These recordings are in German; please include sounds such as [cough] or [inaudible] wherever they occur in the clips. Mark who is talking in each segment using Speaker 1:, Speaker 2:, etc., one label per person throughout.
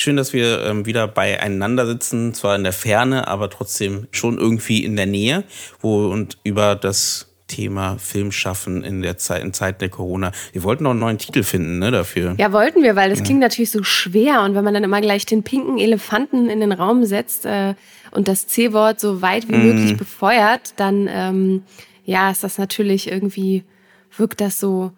Speaker 1: Schön, dass wir ähm, wieder beieinander sitzen, zwar in der Ferne, aber trotzdem schon irgendwie in der Nähe, wo und über das Thema Film schaffen in der Zeit, in Zeit der Corona. Wir wollten noch einen neuen Titel finden, ne, dafür.
Speaker 2: Ja, wollten wir, weil das ja. klingt natürlich so schwer und wenn man dann immer gleich den pinken Elefanten in den Raum setzt äh, und das C-Wort so weit wie mm. möglich befeuert, dann ähm, ja, ist das natürlich irgendwie wirkt das so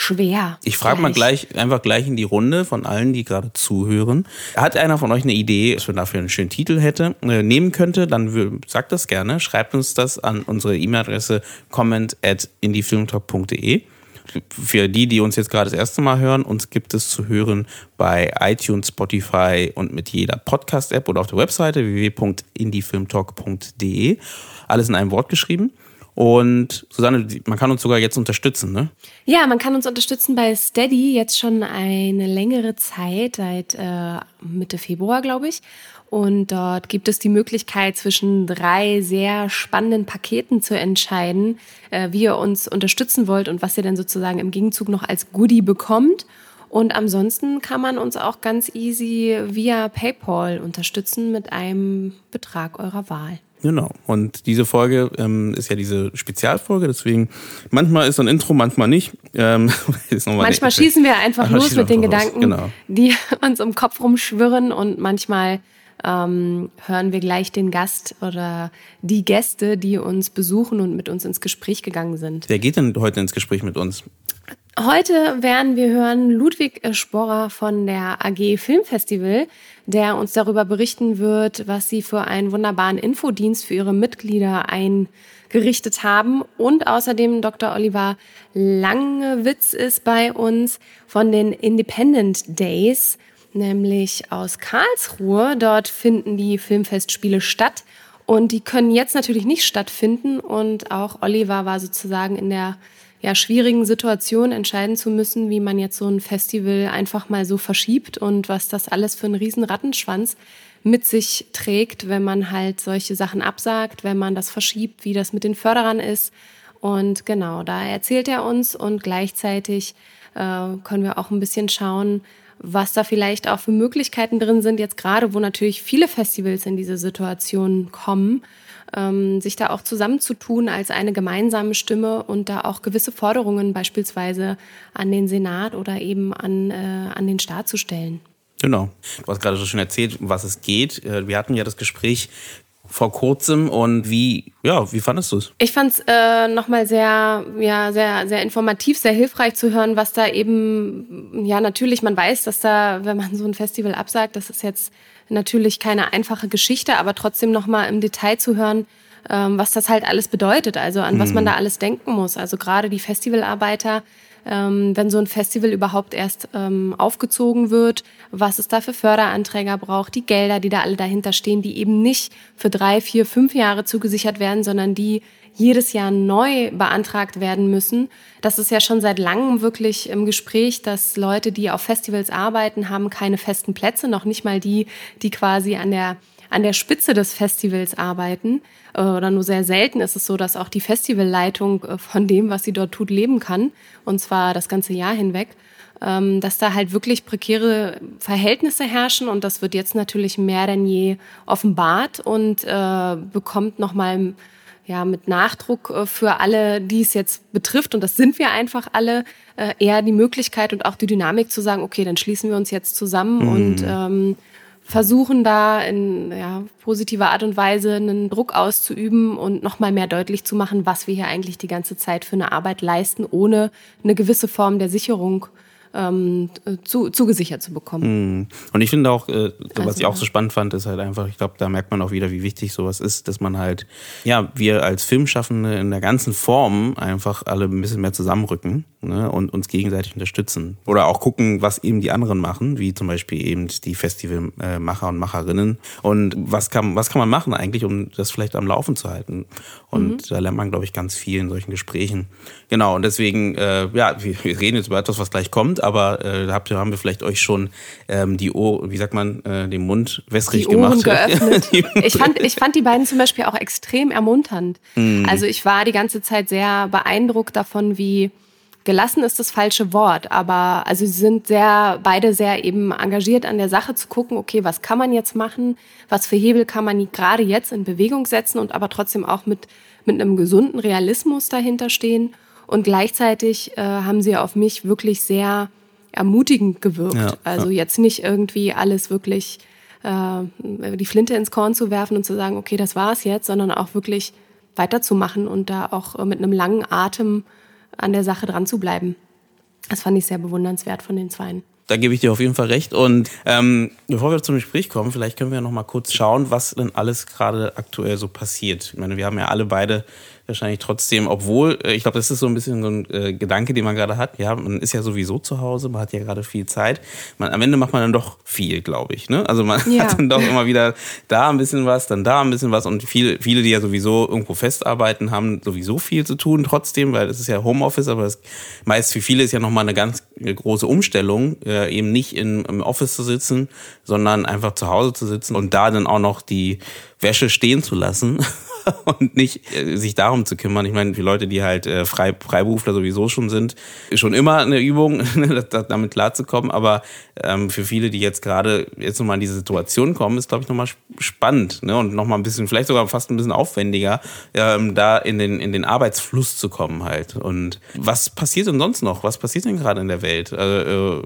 Speaker 2: schwer.
Speaker 1: Ich frage mal gleich, einfach gleich in die Runde von allen, die gerade zuhören. Hat einer von euch eine Idee, was wir dafür einen schönen Titel hätte, äh, nehmen könnte, dann sagt das gerne. Schreibt uns das an unsere E-Mail-Adresse comment at indiefilmtalk.de. Für die, die uns jetzt gerade das erste Mal hören, uns gibt es zu hören bei iTunes, Spotify und mit jeder Podcast-App oder auf der Webseite www.indiefilmtalk.de. Alles in einem Wort geschrieben. Und Susanne, man kann uns sogar jetzt unterstützen, ne?
Speaker 2: Ja, man kann uns unterstützen bei Steady jetzt schon eine längere Zeit, seit äh, Mitte Februar, glaube ich. Und dort gibt es die Möglichkeit, zwischen drei sehr spannenden Paketen zu entscheiden, äh, wie ihr uns unterstützen wollt und was ihr dann sozusagen im Gegenzug noch als Goodie bekommt. Und ansonsten kann man uns auch ganz easy via PayPal unterstützen mit einem Betrag eurer Wahl.
Speaker 1: Genau. Und diese Folge ähm, ist ja diese Spezialfolge, deswegen manchmal ist so ein Intro, manchmal nicht. Ähm, [laughs]
Speaker 2: manchmal schießen wir einfach los mit den Gedanken, genau. die [laughs] uns im Kopf rumschwirren und manchmal ähm, hören wir gleich den Gast oder die Gäste, die uns besuchen und mit uns ins Gespräch gegangen sind.
Speaker 1: Wer geht denn heute ins Gespräch mit uns?
Speaker 2: Heute werden wir hören Ludwig Sporrer von der AG Filmfestival der uns darüber berichten wird, was sie für einen wunderbaren Infodienst für ihre Mitglieder eingerichtet haben. Und außerdem Dr. Oliver Langewitz ist bei uns von den Independent Days, nämlich aus Karlsruhe. Dort finden die Filmfestspiele statt. Und die können jetzt natürlich nicht stattfinden. Und auch Oliver war sozusagen in der ja, schwierigen Situation entscheiden zu müssen, wie man jetzt so ein Festival einfach mal so verschiebt und was das alles für einen riesen Rattenschwanz mit sich trägt, wenn man halt solche Sachen absagt, wenn man das verschiebt, wie das mit den Förderern ist. Und genau, da erzählt er uns und gleichzeitig äh, können wir auch ein bisschen schauen, was da vielleicht auch für Möglichkeiten drin sind, jetzt gerade, wo natürlich viele Festivals in diese Situation kommen ähm, sich da auch zusammenzutun als eine gemeinsame Stimme und da auch gewisse Forderungen beispielsweise an den Senat oder eben an, äh, an den Staat zu stellen.
Speaker 1: Genau. Du hast gerade so schön erzählt, was es geht. Äh, wir hatten ja das Gespräch vor kurzem und wie, ja, wie fandest du es?
Speaker 2: Ich fand es äh, nochmal sehr, ja, sehr, sehr informativ, sehr hilfreich zu hören, was da eben, ja, natürlich, man weiß, dass da, wenn man so ein Festival absagt, das ist jetzt natürlich keine einfache Geschichte, aber trotzdem nochmal im Detail zu hören, ähm, was das halt alles bedeutet, also an was man mhm. da alles denken muss. Also gerade die Festivalarbeiter, ähm, wenn so ein Festival überhaupt erst ähm, aufgezogen wird, was es da für Förderanträge braucht, die Gelder, die da alle dahinter stehen, die eben nicht für drei, vier, fünf Jahre zugesichert werden, sondern die jedes Jahr neu beantragt werden müssen. Das ist ja schon seit langem wirklich im Gespräch, dass Leute, die auf Festivals arbeiten, haben keine festen Plätze, noch nicht mal die, die quasi an der an der Spitze des Festivals arbeiten. Oder nur sehr selten ist es so, dass auch die Festivalleitung äh, von dem, was sie dort tut, leben kann. Und zwar das ganze Jahr hinweg ähm, dass da halt wirklich prekäre Verhältnisse herrschen und das wird jetzt natürlich mehr denn je offenbart und äh, bekommt nochmal ja, mit Nachdruck äh, für alle, die es jetzt betrifft, und das sind wir einfach alle, äh, eher die Möglichkeit und auch die Dynamik zu sagen, okay, dann schließen wir uns jetzt zusammen mhm. und ähm, versuchen da in ja, positiver Art und Weise einen Druck auszuüben und nochmal mehr deutlich zu machen, was wir hier eigentlich die ganze Zeit für eine Arbeit leisten, ohne eine gewisse Form der Sicherung ähm, zu, zugesichert zu bekommen.
Speaker 1: Mm. Und ich finde auch, äh, was also, ich auch so spannend fand, ist halt einfach, ich glaube, da merkt man auch wieder, wie wichtig sowas ist, dass man halt, ja, wir als Filmschaffende in der ganzen Form einfach alle ein bisschen mehr zusammenrücken ne, und uns gegenseitig unterstützen. Oder auch gucken, was eben die anderen machen, wie zum Beispiel eben die Festivalmacher und Macherinnen. Und was kann, was kann man machen eigentlich, um das vielleicht am Laufen zu halten? Und mhm. da lernt man, glaube ich, ganz viel in solchen Gesprächen. Genau, und deswegen, äh, ja, wir, wir reden jetzt über etwas, was gleich kommt, aber äh, da habt, haben wir vielleicht euch schon ähm, die Ohr, wie sagt man, äh, den Mund wässrig
Speaker 2: die
Speaker 1: Ohren
Speaker 2: gemacht. Geöffnet. [laughs] ich, fand, ich fand die beiden zum Beispiel auch extrem ermunternd. Mhm. Also ich war die ganze Zeit sehr beeindruckt davon, wie gelassen ist das falsche Wort, aber also sie sind sehr, beide sehr eben engagiert an der Sache zu gucken, okay, was kann man jetzt machen, was für Hebel kann man gerade jetzt in Bewegung setzen und aber trotzdem auch mit, mit einem gesunden Realismus dahinter stehen. Und gleichzeitig äh, haben sie auf mich wirklich sehr ermutigend gewirkt. Ja, also ja. jetzt nicht irgendwie alles wirklich äh, die Flinte ins Korn zu werfen und zu sagen, okay, das war's jetzt, sondern auch wirklich weiterzumachen und da auch mit einem langen Atem an der Sache dran zu bleiben. Das fand ich sehr bewundernswert von den Zweien.
Speaker 1: Da gebe ich dir auf jeden Fall recht. Und ähm, bevor wir zum Gespräch kommen, vielleicht können wir noch mal kurz schauen, was denn alles gerade aktuell so passiert. Ich meine, wir haben ja alle beide wahrscheinlich trotzdem, obwohl, äh, ich glaube, das ist so ein bisschen so ein äh, Gedanke, den man gerade hat. Ja, man ist ja sowieso zu Hause, man hat ja gerade viel Zeit. Man, am Ende macht man dann doch viel, glaube ich. Ne? Also man [laughs] ja. hat dann doch immer wieder da ein bisschen was, dann da ein bisschen was und viele, viele, die ja sowieso irgendwo festarbeiten, haben sowieso viel zu tun trotzdem, weil es ist ja Homeoffice, aber das meist für viele ist ja nochmal eine ganz große Umstellung, äh, eben nicht in, im Office zu sitzen, sondern einfach zu Hause zu sitzen und da dann auch noch die Wäsche stehen zu lassen [laughs] [laughs] und nicht äh, sich darum zu kümmern. Ich meine, die Leute, die halt äh, Frei, Freiberufler sowieso schon sind, schon immer eine Übung, [laughs] damit klarzukommen. Aber ähm, für viele, die jetzt gerade jetzt nochmal in diese Situation kommen, ist, glaube ich, nochmal spannend ne? und nochmal ein bisschen, vielleicht sogar fast ein bisschen aufwendiger, ähm, da in den, in den Arbeitsfluss zu kommen halt. Und was passiert denn sonst noch? Was passiert denn gerade in der Welt? Also, äh,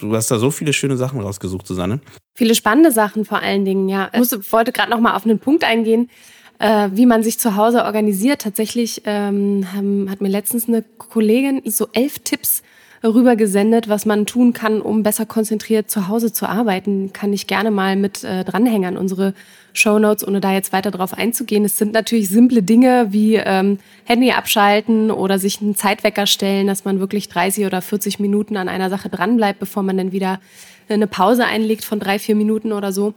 Speaker 1: du hast da so viele schöne Sachen rausgesucht, Susanne.
Speaker 2: Viele spannende Sachen vor allen Dingen, ja. Ich wollte gerade noch mal auf einen Punkt eingehen, äh, wie man sich zu Hause organisiert. Tatsächlich ähm, haben, hat mir letztens eine Kollegin so elf Tipps rübergesendet, was man tun kann, um besser konzentriert zu Hause zu arbeiten. Kann ich gerne mal mit äh, dranhängen an unsere Show Notes, ohne da jetzt weiter drauf einzugehen. Es sind natürlich simple Dinge wie ähm, Handy abschalten oder sich einen Zeitwecker stellen, dass man wirklich 30 oder 40 Minuten an einer Sache dranbleibt, bevor man dann wieder eine Pause einlegt von drei, vier Minuten oder so.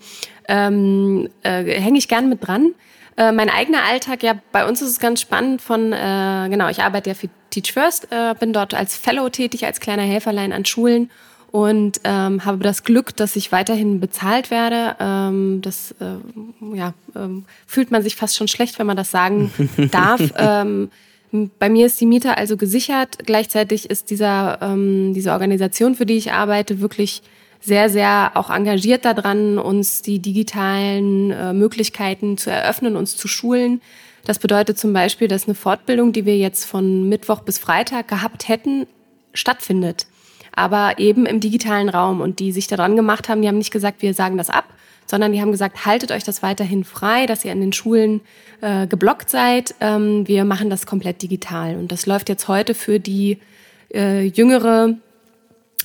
Speaker 2: Ähm, äh, Hänge ich gern mit dran. Äh, mein eigener Alltag, ja, bei uns ist es ganz spannend von, äh, genau, ich arbeite ja für Teach First, äh, bin dort als Fellow tätig, als kleiner Helferlein an Schulen und ähm, habe das Glück, dass ich weiterhin bezahlt werde. Ähm, das äh, ja, ähm, fühlt man sich fast schon schlecht, wenn man das sagen [laughs] darf. ähm, bei mir ist die Miete also gesichert. Gleichzeitig ist dieser, ähm, diese Organisation, für die ich arbeite, wirklich sehr, sehr auch engagiert daran, uns die digitalen äh, Möglichkeiten zu eröffnen, uns zu schulen. Das bedeutet zum Beispiel, dass eine Fortbildung, die wir jetzt von Mittwoch bis Freitag gehabt hätten, stattfindet. Aber eben im digitalen Raum. Und die sich daran gemacht haben, die haben nicht gesagt, wir sagen das ab, sondern die haben gesagt, haltet euch das weiterhin frei, dass ihr an den Schulen äh, geblockt seid. Ähm, wir machen das komplett digital. Und das läuft jetzt heute für die äh, jüngere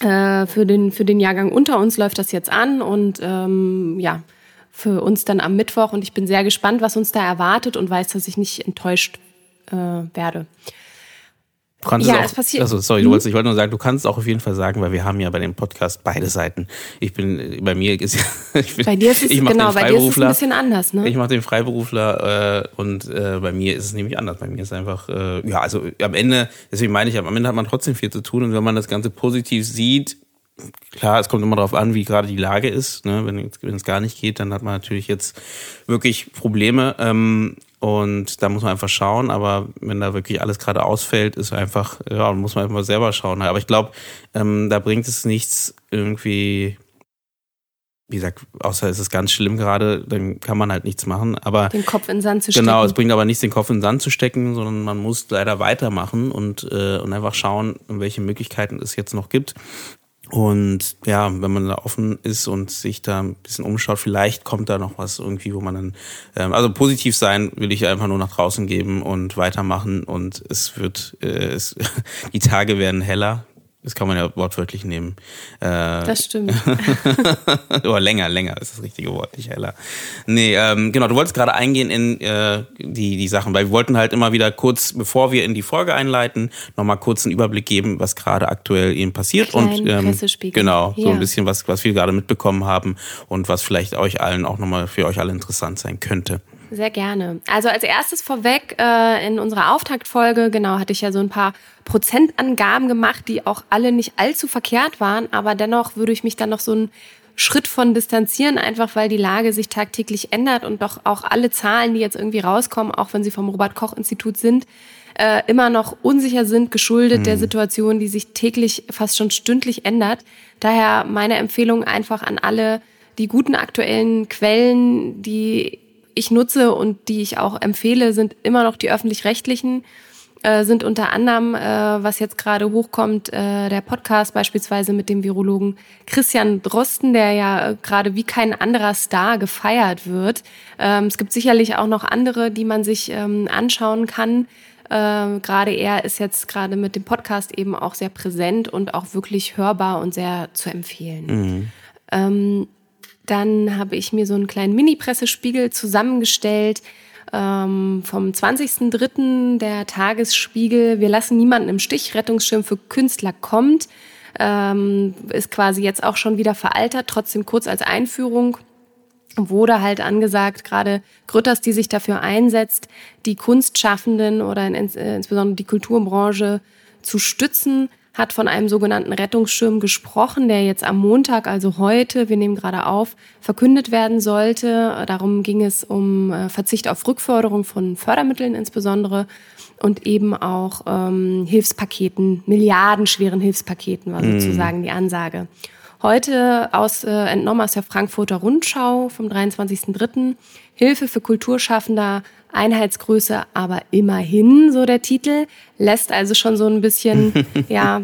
Speaker 2: äh, für, den, für den Jahrgang unter uns läuft das jetzt an und ähm, ja, für uns dann am Mittwoch. Und ich bin sehr gespannt, was uns da erwartet und weiß, dass ich nicht enttäuscht äh, werde.
Speaker 1: Franz ja, es passiert. Also, sorry, du wolltest, ich wollte nur sagen, du kannst auch auf jeden Fall sagen, weil wir haben ja bei dem Podcast beide Seiten. Ich bin, bei mir ist ja, [laughs] ich bin,
Speaker 2: bei dir ist es, genau, bei dir ist es ein bisschen anders, ne?
Speaker 1: Ich mache den Freiberufler äh, und äh, bei mir ist es nämlich anders. Bei mir ist einfach, äh, ja, also am Ende, deswegen meine ich, am Ende hat man trotzdem viel zu tun und wenn man das Ganze positiv sieht, klar, es kommt immer darauf an, wie gerade die Lage ist. Ne? Wenn, wenn es gar nicht geht, dann hat man natürlich jetzt wirklich Probleme. Ähm, und da muss man einfach schauen, aber wenn da wirklich alles gerade ausfällt, ist einfach, ja, muss man einfach selber schauen. Aber ich glaube, ähm, da bringt es nichts irgendwie, wie gesagt, außer es ist ganz schlimm gerade, dann kann man halt nichts machen. Aber
Speaker 2: den Kopf in den Sand zu stecken.
Speaker 1: Genau, es bringt aber nichts, den Kopf in den Sand zu stecken, sondern man muss leider weitermachen und, äh, und einfach schauen, welche Möglichkeiten es jetzt noch gibt. Und ja, wenn man da offen ist und sich da ein bisschen umschaut, vielleicht kommt da noch was irgendwie, wo man dann, ähm, also positiv sein will ich einfach nur nach draußen geben und weitermachen und es wird, äh, es, [laughs] die Tage werden heller, das kann man ja wortwörtlich nehmen.
Speaker 2: Äh, das stimmt. [laughs]
Speaker 1: Oder länger, länger ist das richtige Wort, nicht heller. Nee, ähm, genau, du wolltest gerade eingehen in äh, die, die Sachen, weil wir wollten halt immer wieder kurz, bevor wir in die Folge einleiten, nochmal kurz einen Überblick geben, was gerade aktuell eben passiert.
Speaker 2: Kleinen
Speaker 1: und
Speaker 2: ähm,
Speaker 1: genau, ja. so ein bisschen was, was wir gerade mitbekommen haben und was vielleicht euch allen auch nochmal für euch alle interessant sein könnte.
Speaker 2: Sehr gerne. Also als erstes vorweg äh, in unserer Auftaktfolge, genau, hatte ich ja so ein paar Prozentangaben gemacht, die auch alle nicht allzu verkehrt waren, aber dennoch würde ich mich dann noch so ein Schritt von distanzieren, einfach weil die Lage sich tagtäglich ändert und doch auch alle Zahlen, die jetzt irgendwie rauskommen, auch wenn sie vom Robert Koch Institut sind, äh, immer noch unsicher sind, geschuldet mhm. der Situation, die sich täglich, fast schon stündlich ändert. Daher meine Empfehlung einfach an alle, die guten aktuellen Quellen, die ich nutze und die ich auch empfehle, sind immer noch die öffentlich-rechtlichen äh, sind unter anderem, äh, was jetzt gerade hochkommt, äh, der Podcast beispielsweise mit dem Virologen Christian Drosten, der ja äh, gerade wie kein anderer Star gefeiert wird. Ähm, es gibt sicherlich auch noch andere, die man sich ähm, anschauen kann. Äh, gerade er ist jetzt gerade mit dem Podcast eben auch sehr präsent und auch wirklich hörbar und sehr zu empfehlen. Mhm. Ähm, dann habe ich mir so einen kleinen Mini-Pressespiegel zusammengestellt ähm, vom 20.03. der Tagesspiegel. Wir lassen niemanden im Stich. Rettungsschirm für Künstler kommt. Ähm, ist quasi jetzt auch schon wieder veraltert, trotzdem kurz als Einführung wurde halt angesagt, gerade Grütters, die sich dafür einsetzt, die Kunstschaffenden oder äh, insbesondere die Kulturbranche zu stützen, hat von einem sogenannten Rettungsschirm gesprochen, der jetzt am Montag, also heute, wir nehmen gerade auf, verkündet werden sollte. Darum ging es um äh, Verzicht auf Rückförderung von Fördermitteln insbesondere und eben auch ähm, Hilfspaketen, milliardenschweren Hilfspaketen war mhm. sozusagen die Ansage. Heute aus, äh, entnommen aus der Frankfurter Rundschau vom 23.03. Hilfe für Kulturschaffender Einheitsgröße, aber immerhin, so der Titel, lässt also schon so ein bisschen, [laughs] ja,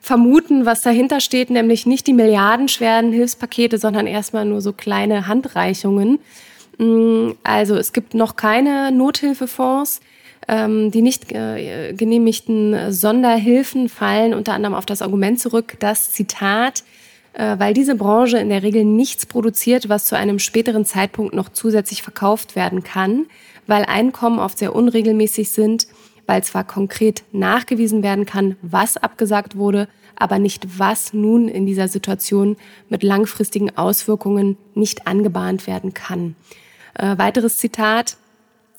Speaker 2: vermuten, was dahinter steht, nämlich nicht die milliardenschweren Hilfspakete, sondern erstmal nur so kleine Handreichungen. Mm, also es gibt noch keine Nothilfefonds. Ähm, die nicht äh, genehmigten Sonderhilfen fallen unter anderem auf das Argument zurück, dass, Zitat, äh, weil diese Branche in der Regel nichts produziert, was zu einem späteren Zeitpunkt noch zusätzlich verkauft werden kann weil Einkommen oft sehr unregelmäßig sind, weil zwar konkret nachgewiesen werden kann, was abgesagt wurde, aber nicht was nun in dieser Situation mit langfristigen Auswirkungen nicht angebahnt werden kann. Äh, weiteres Zitat.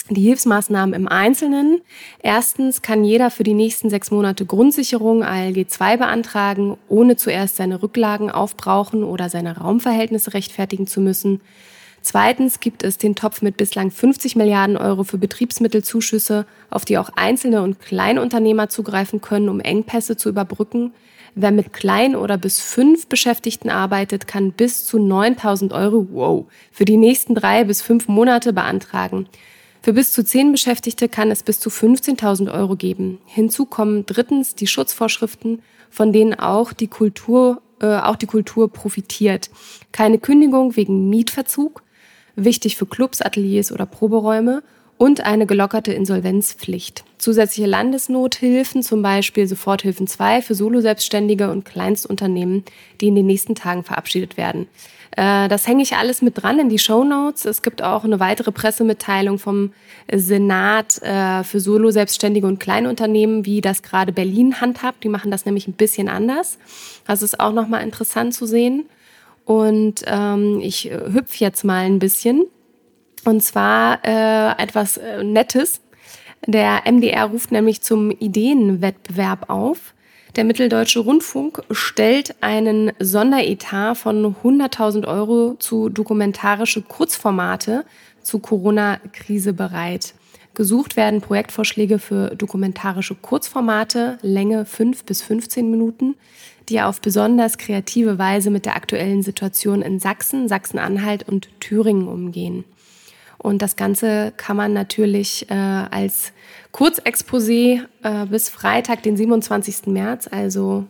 Speaker 2: Die Hilfsmaßnahmen im Einzelnen. Erstens kann jeder für die nächsten sechs Monate Grundsicherung ALG 2 beantragen, ohne zuerst seine Rücklagen aufbrauchen oder seine Raumverhältnisse rechtfertigen zu müssen. Zweitens gibt es den Topf mit bislang 50 Milliarden Euro für Betriebsmittelzuschüsse, auf die auch Einzelne und Kleinunternehmer zugreifen können, um Engpässe zu überbrücken. Wer mit klein oder bis fünf Beschäftigten arbeitet, kann bis zu 9000 Euro, wow, für die nächsten drei bis fünf Monate beantragen. Für bis zu zehn Beschäftigte kann es bis zu 15.000 Euro geben. Hinzu kommen drittens die Schutzvorschriften, von denen auch die Kultur, äh, auch die Kultur profitiert. Keine Kündigung wegen Mietverzug, wichtig für Clubs, Ateliers oder Proberäume und eine gelockerte Insolvenzpflicht. Zusätzliche Landesnothilfen, zum Beispiel Soforthilfen 2 für Soloselbstständige und Kleinstunternehmen, die in den nächsten Tagen verabschiedet werden. Äh, das hänge ich alles mit dran in die Show Notes. Es gibt auch eine weitere Pressemitteilung vom Senat äh, für Solo-Selbstständige und Kleinunternehmen, wie das gerade Berlin handhabt. Die machen das nämlich ein bisschen anders. Das ist auch nochmal interessant zu sehen. Und ähm, ich äh, hüpfe jetzt mal ein bisschen. Und zwar äh, etwas äh, Nettes. Der MDR ruft nämlich zum Ideenwettbewerb auf. Der Mitteldeutsche Rundfunk stellt einen Sonderetat von 100.000 Euro zu dokumentarische Kurzformate zur Corona-Krise bereit. Gesucht werden Projektvorschläge für dokumentarische Kurzformate, Länge 5 bis 15 Minuten, die auf besonders kreative Weise mit der aktuellen Situation in Sachsen, Sachsen-Anhalt und Thüringen umgehen. Und das Ganze kann man natürlich äh, als Kurzexposé äh, bis Freitag, den 27. März, also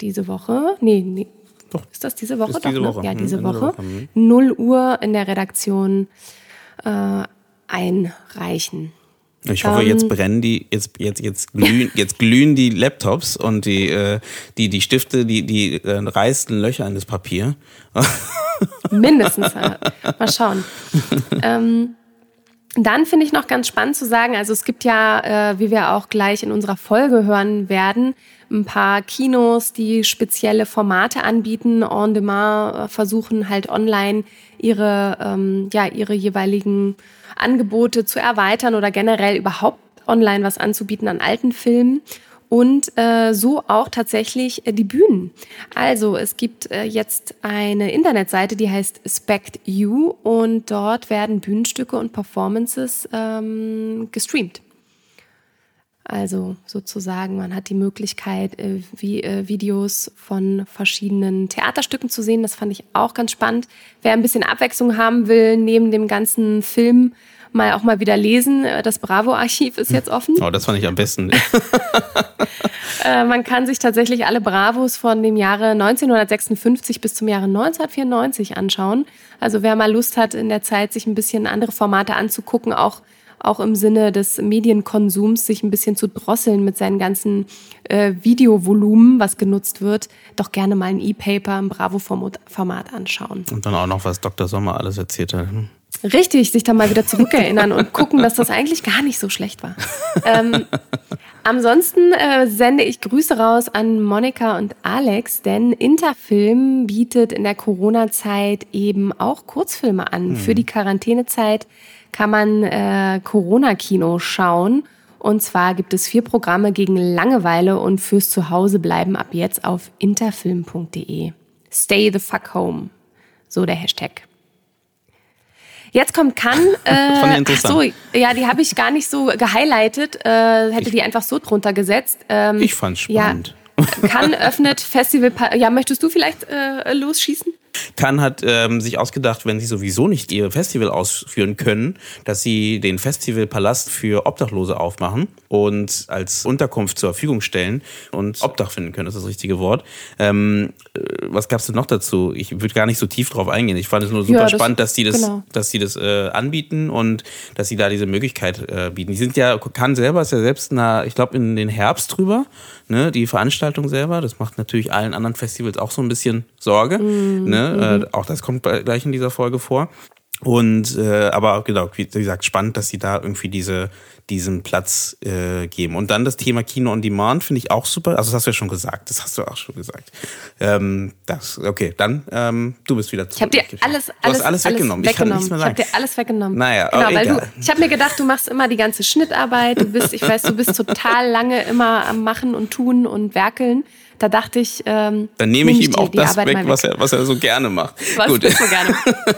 Speaker 2: diese Woche, nee, nee doch. Ist das diese Woche? Ist
Speaker 1: diese
Speaker 2: Doch,
Speaker 1: Woche.
Speaker 2: Ne? Ja, diese Woche. Woche. 0 mhm. Uhr in der Redaktion äh, einreichen.
Speaker 1: Ich hoffe, jetzt ähm. brennen die, jetzt, jetzt, jetzt glühen, [laughs] jetzt glühen die Laptops und die, äh, die, die Stifte, die, die äh, reißen Löcher in das Papier. [laughs]
Speaker 2: Mindestens. Mal schauen. ähm, dann finde ich noch ganz spannend zu sagen, also es gibt ja, äh, wie wir auch gleich in unserer Folge hören werden, ein paar Kinos, die spezielle Formate anbieten, on demand äh, versuchen halt online ihre, ähm, ja, ihre jeweiligen Angebote zu erweitern oder generell überhaupt online was anzubieten an alten Filmen. und äh, so auch tatsächlich äh, die Bühnen. Also es gibt äh, jetzt eine Internetseite, die heißt Spect You und dort werden Bühnenstücke und Performances ähm, gestreamt. Also sozusagen, man hat die Möglichkeit, äh, wie, äh, Videos von verschiedenen Theaterstücken zu sehen. Das fand ich auch ganz spannend. Wer ein bisschen Abwechslung haben will, neben dem ganzen Film mal auch mal wieder lesen. Äh, das Bravo-Archiv ist jetzt offen.
Speaker 1: Oh, das fand ich am besten. [laughs]
Speaker 2: äh, man kann sich tatsächlich alle Bravos von dem Jahre 1956 bis zum Jahre 1994 anschauen. Also wer mal Lust hat, in der Zeit sich ein bisschen andere Formate anzugucken, auch auch im Sinne des Medienkonsums sich ein bisschen zu drosseln mit seinen ganzen äh, Videovolumen, was genutzt wird, doch gerne mal ein E-Paper im Bravo-Format anschauen.
Speaker 1: Und dann auch noch, was Dr. Sommer alles erzählt hat. Hm?
Speaker 2: Richtig, sich da mal wieder zurückerinnern und gucken, dass das eigentlich gar nicht so schlecht war. Ähm, ansonsten äh, sende ich Grüße raus an Monika und Alex, denn Interfilm bietet in der Corona-Zeit eben auch Kurzfilme an. Hm. Für die Quarantänezeit kann man äh, Corona-Kino schauen. Und zwar gibt es vier Programme gegen Langeweile und fürs Zuhause bleiben ab jetzt auf interfilm.de. Stay the fuck home. So der Hashtag. Jetzt kommt Cannes. [laughs] Äh, interessant. so, ja, die habe ich gar nicht so gehighlightet. Äh, hätte ich, die einfach so drunter gesetzt.
Speaker 1: Ähm, ich fand's spannend.
Speaker 2: Ja, Cannes öffnet Festival. Ja, möchtest du vielleicht äh, losschießen?
Speaker 1: Kann hat ähm, sich ausgedacht, wenn sie sowieso nicht ihr Festival ausführen können, dass sie den Festivalpalast für Obdachlose aufmachen und als Unterkunft zur Verfügung stellen und Obdach finden können, das ist das richtige Wort. Ähm, äh, was gab's denn noch dazu? Ich würde gar nicht so tief drauf eingehen. Ich fand es nur super ja, das, spannend, dass die das, genau. dass sie das äh, anbieten und dass sie da diese Möglichkeit äh, bieten. Die sind ja, Kann selber ist ja selbst, na, ich glaube, in den Herbst drüber, ne, die Veranstaltung selber. Das macht natürlich allen anderen Festivals auch so ein bisschen Sorge. Mm. Ne? Mhm. Äh, auch das kommt gleich in dieser Folge vor. Und äh, aber genau, wie gesagt, spannend, dass sie da irgendwie diese diesen Platz äh, geben. Und dann das Thema Kino on Demand finde ich auch super. Also das hast du ja schon gesagt. Das hast du auch schon gesagt. Ähm, das, okay, dann ähm, du bist wieder
Speaker 2: zurück. Ich habe dir alles, alles, alles, alles weggenommen.
Speaker 1: Ich,
Speaker 2: kann ich habe dir alles weggenommen.
Speaker 1: Naja,
Speaker 2: genau, weil egal. du. Ich habe mir gedacht, du machst immer die ganze Schnittarbeit. Du bist, ich weiß, du bist total lange immer am Machen und Tun und Werkeln. Da dachte ich, ähm,
Speaker 1: dann nehme ich ihm auch das weg, weg, Was, er, was er so gerne macht.
Speaker 2: Was Gut. so gerne. [laughs]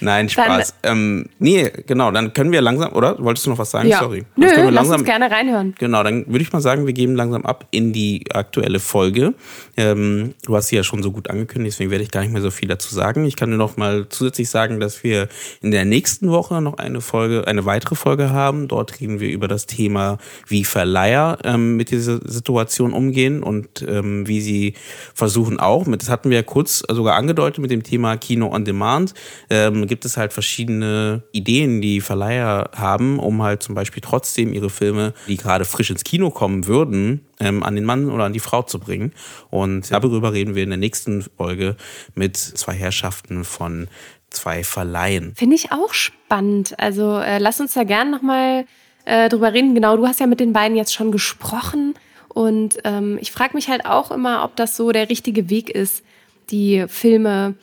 Speaker 1: Nein, Spaß. Dann, ähm, nee, genau, dann können wir langsam, oder? Wolltest du noch was sagen?
Speaker 2: Ja.
Speaker 1: Sorry.
Speaker 2: Nö, langsam, lass uns gerne reinhören.
Speaker 1: Genau, dann würde ich mal sagen, wir geben langsam ab in die aktuelle Folge. Ähm, du hast sie ja schon so gut angekündigt, deswegen werde ich gar nicht mehr so viel dazu sagen. Ich kann nur noch mal zusätzlich sagen, dass wir in der nächsten Woche noch eine Folge, eine weitere Folge haben. Dort reden wir über das Thema, wie Verleiher ähm, mit dieser Situation umgehen und ähm, wie sie versuchen auch, mit, das hatten wir ja kurz sogar angedeutet mit dem Thema Kino on Demand, ähm, gibt es halt verschiedene Ideen, die Verleiher haben, um halt zum Beispiel trotzdem ihre Filme, die gerade frisch ins Kino kommen würden, ähm, an den Mann oder an die Frau zu bringen. Und darüber reden wir in der nächsten Folge mit zwei Herrschaften von zwei Verleihen.
Speaker 2: Finde ich auch spannend. Also äh, lass uns da gerne nochmal äh, drüber reden. Genau, du hast ja mit den beiden jetzt schon gesprochen. Und ähm, ich frage mich halt auch immer, ob das so der richtige Weg ist, die Filme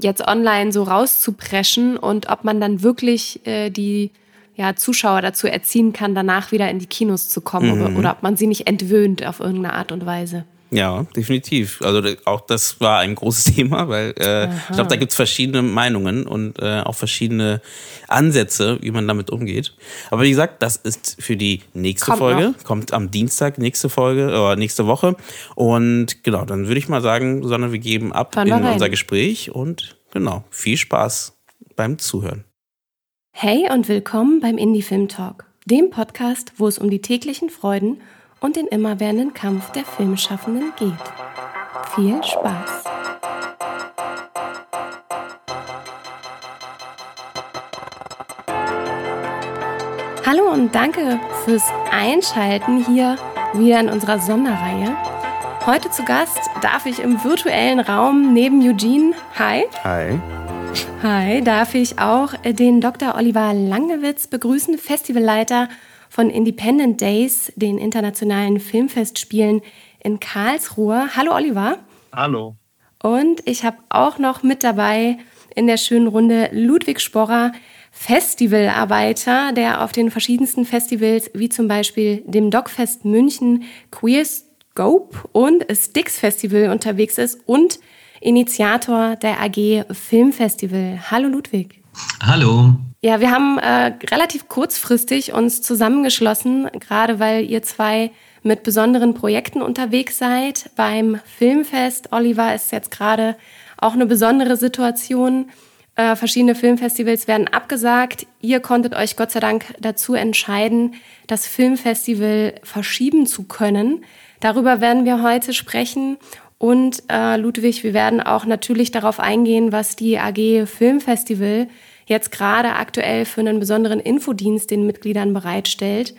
Speaker 2: jetzt online so rauszupreschen und ob man dann wirklich äh, die ja, Zuschauer dazu erziehen kann, danach wieder in die Kinos zu kommen mhm. oder, oder ob man sie nicht entwöhnt auf irgendeine Art und Weise.
Speaker 1: Ja, definitiv. Also auch das war ein großes [laughs] Thema, weil äh, ich glaube, da gibt's verschiedene Meinungen und äh, auch verschiedene Ansätze, wie man damit umgeht. Aber wie gesagt, das ist für die nächste kommt Folge. Noch. Kommt am Dienstag, nächste Folge oder nächste Woche. Und genau, dann würde ich mal sagen, Susanne, wir geben ab Fahren in unser Gespräch und genau, viel Spaß beim Zuhören.
Speaker 2: Hey und willkommen beim Indie Film Talk, dem Podcast, wo es um die täglichen Freuden und den immerwährenden Kampf der Filmschaffenden geht. Viel Spaß! Hallo und danke fürs Einschalten hier wieder in unserer Sonderreihe. Heute zu Gast darf ich im virtuellen Raum neben Eugene, hi.
Speaker 1: Hi.
Speaker 2: Hi, darf ich auch den Dr. Oliver Langewitz begrüßen, Festivalleiter von Independent Days, den internationalen Filmfestspielen in Karlsruhe. Hallo Oliver.
Speaker 3: Hallo.
Speaker 2: Und ich habe auch noch mit dabei in der schönen Runde Ludwig Sporrer, Festivalarbeiter, der auf den verschiedensten Festivals wie zum Beispiel dem Dogfest München, Queer Scope und Sticks Festival unterwegs ist und Initiator der AG Filmfestival. Hallo Ludwig.
Speaker 3: Hallo.
Speaker 2: Ja, wir haben äh, relativ kurzfristig uns zusammengeschlossen, gerade weil ihr zwei mit besonderen Projekten unterwegs seid. Beim Filmfest, Oliver, ist jetzt gerade auch eine besondere Situation. Äh, verschiedene Filmfestivals werden abgesagt. Ihr konntet euch Gott sei Dank dazu entscheiden, das Filmfestival verschieben zu können. Darüber werden wir heute sprechen. Und äh, Ludwig, wir werden auch natürlich darauf eingehen, was die AG Filmfestival jetzt gerade aktuell für einen besonderen Infodienst den Mitgliedern bereitstellt.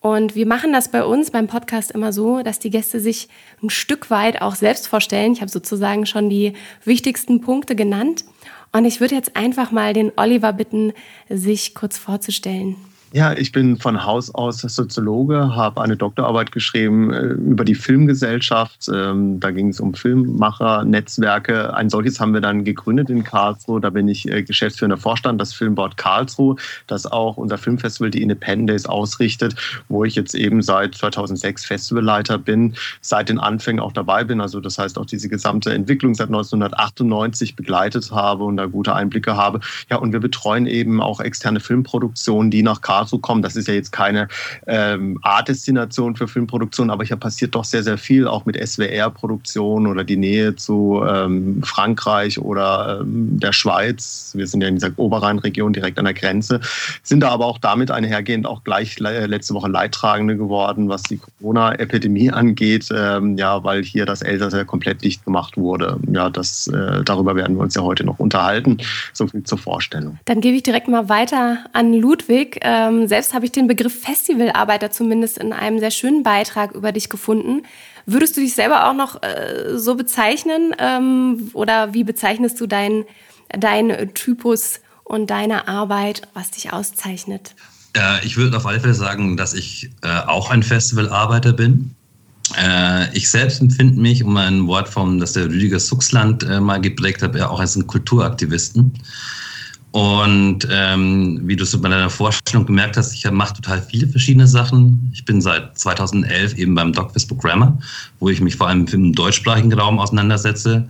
Speaker 2: Und wir machen das bei uns beim Podcast immer so, dass die Gäste sich ein Stück weit auch selbst vorstellen. Ich habe sozusagen schon die wichtigsten Punkte genannt. Und ich würde jetzt einfach mal den Oliver bitten, sich kurz vorzustellen.
Speaker 4: Ja, ich bin von Haus aus Soziologe, habe eine Doktorarbeit geschrieben äh, über die Filmgesellschaft. Ähm, da ging es um Filmmacher-Netzwerke. Ein solches haben wir dann gegründet in Karlsruhe. Da bin ich äh, geschäftsführender Vorstand des Filmboard Karlsruhe, das auch unser Filmfestival, die Independent Days, ausrichtet, wo ich jetzt eben seit 2006 Festivalleiter bin, seit den Anfängen auch dabei bin. Also das heißt auch diese gesamte Entwicklung seit 1998 begleitet habe und da gute Einblicke habe. Ja, und wir betreuen eben auch externe Filmproduktionen, die nach Karlsruhe dazu kommen. Das ist ja jetzt keine ähm, Art-Destination für Filmproduktion, aber hier passiert doch sehr, sehr viel, auch mit SWR-Produktion oder die Nähe zu ähm, Frankreich oder ähm, der Schweiz. Wir sind ja in dieser Oberrheinregion direkt an der Grenze, sind da aber auch damit einhergehend auch gleich letzte Woche Leidtragende geworden, was die Corona-Epidemie [laughs] angeht, ähm, ja, weil hier das Elsass ja komplett dicht gemacht wurde. Ja, das, äh, darüber werden wir uns ja heute noch unterhalten. So viel zur Vorstellung.
Speaker 2: Dann gebe ich direkt mal weiter an Ludwig. Äh, ähm, selbst habe ich den Begriff Festivalarbeiter zumindest in einem sehr schönen Beitrag über dich gefunden. Würdest du dich selber auch noch äh, so bezeichnen? Ähm, oder wie bezeichnest du deinen dein Typus und deine Arbeit, was dich auszeichnet?
Speaker 3: Äh, ich würde auf alle Fälle sagen, dass ich äh, auch ein Festivalarbeiter bin. Äh, ich selbst empfinde mich, um ein Wort vom, das der Rüdiger Suchsland äh, mal geprägt hat, auch als einen Kulturaktivisten. Und ähm, wie du es bei deiner Vorstellung gemerkt hast, ich mache total viele verschiedene Sachen. Ich bin seit 2011 eben beim DocFest Programmer, wo ich mich vor allem im deutschsprachigen Raum auseinandersetze.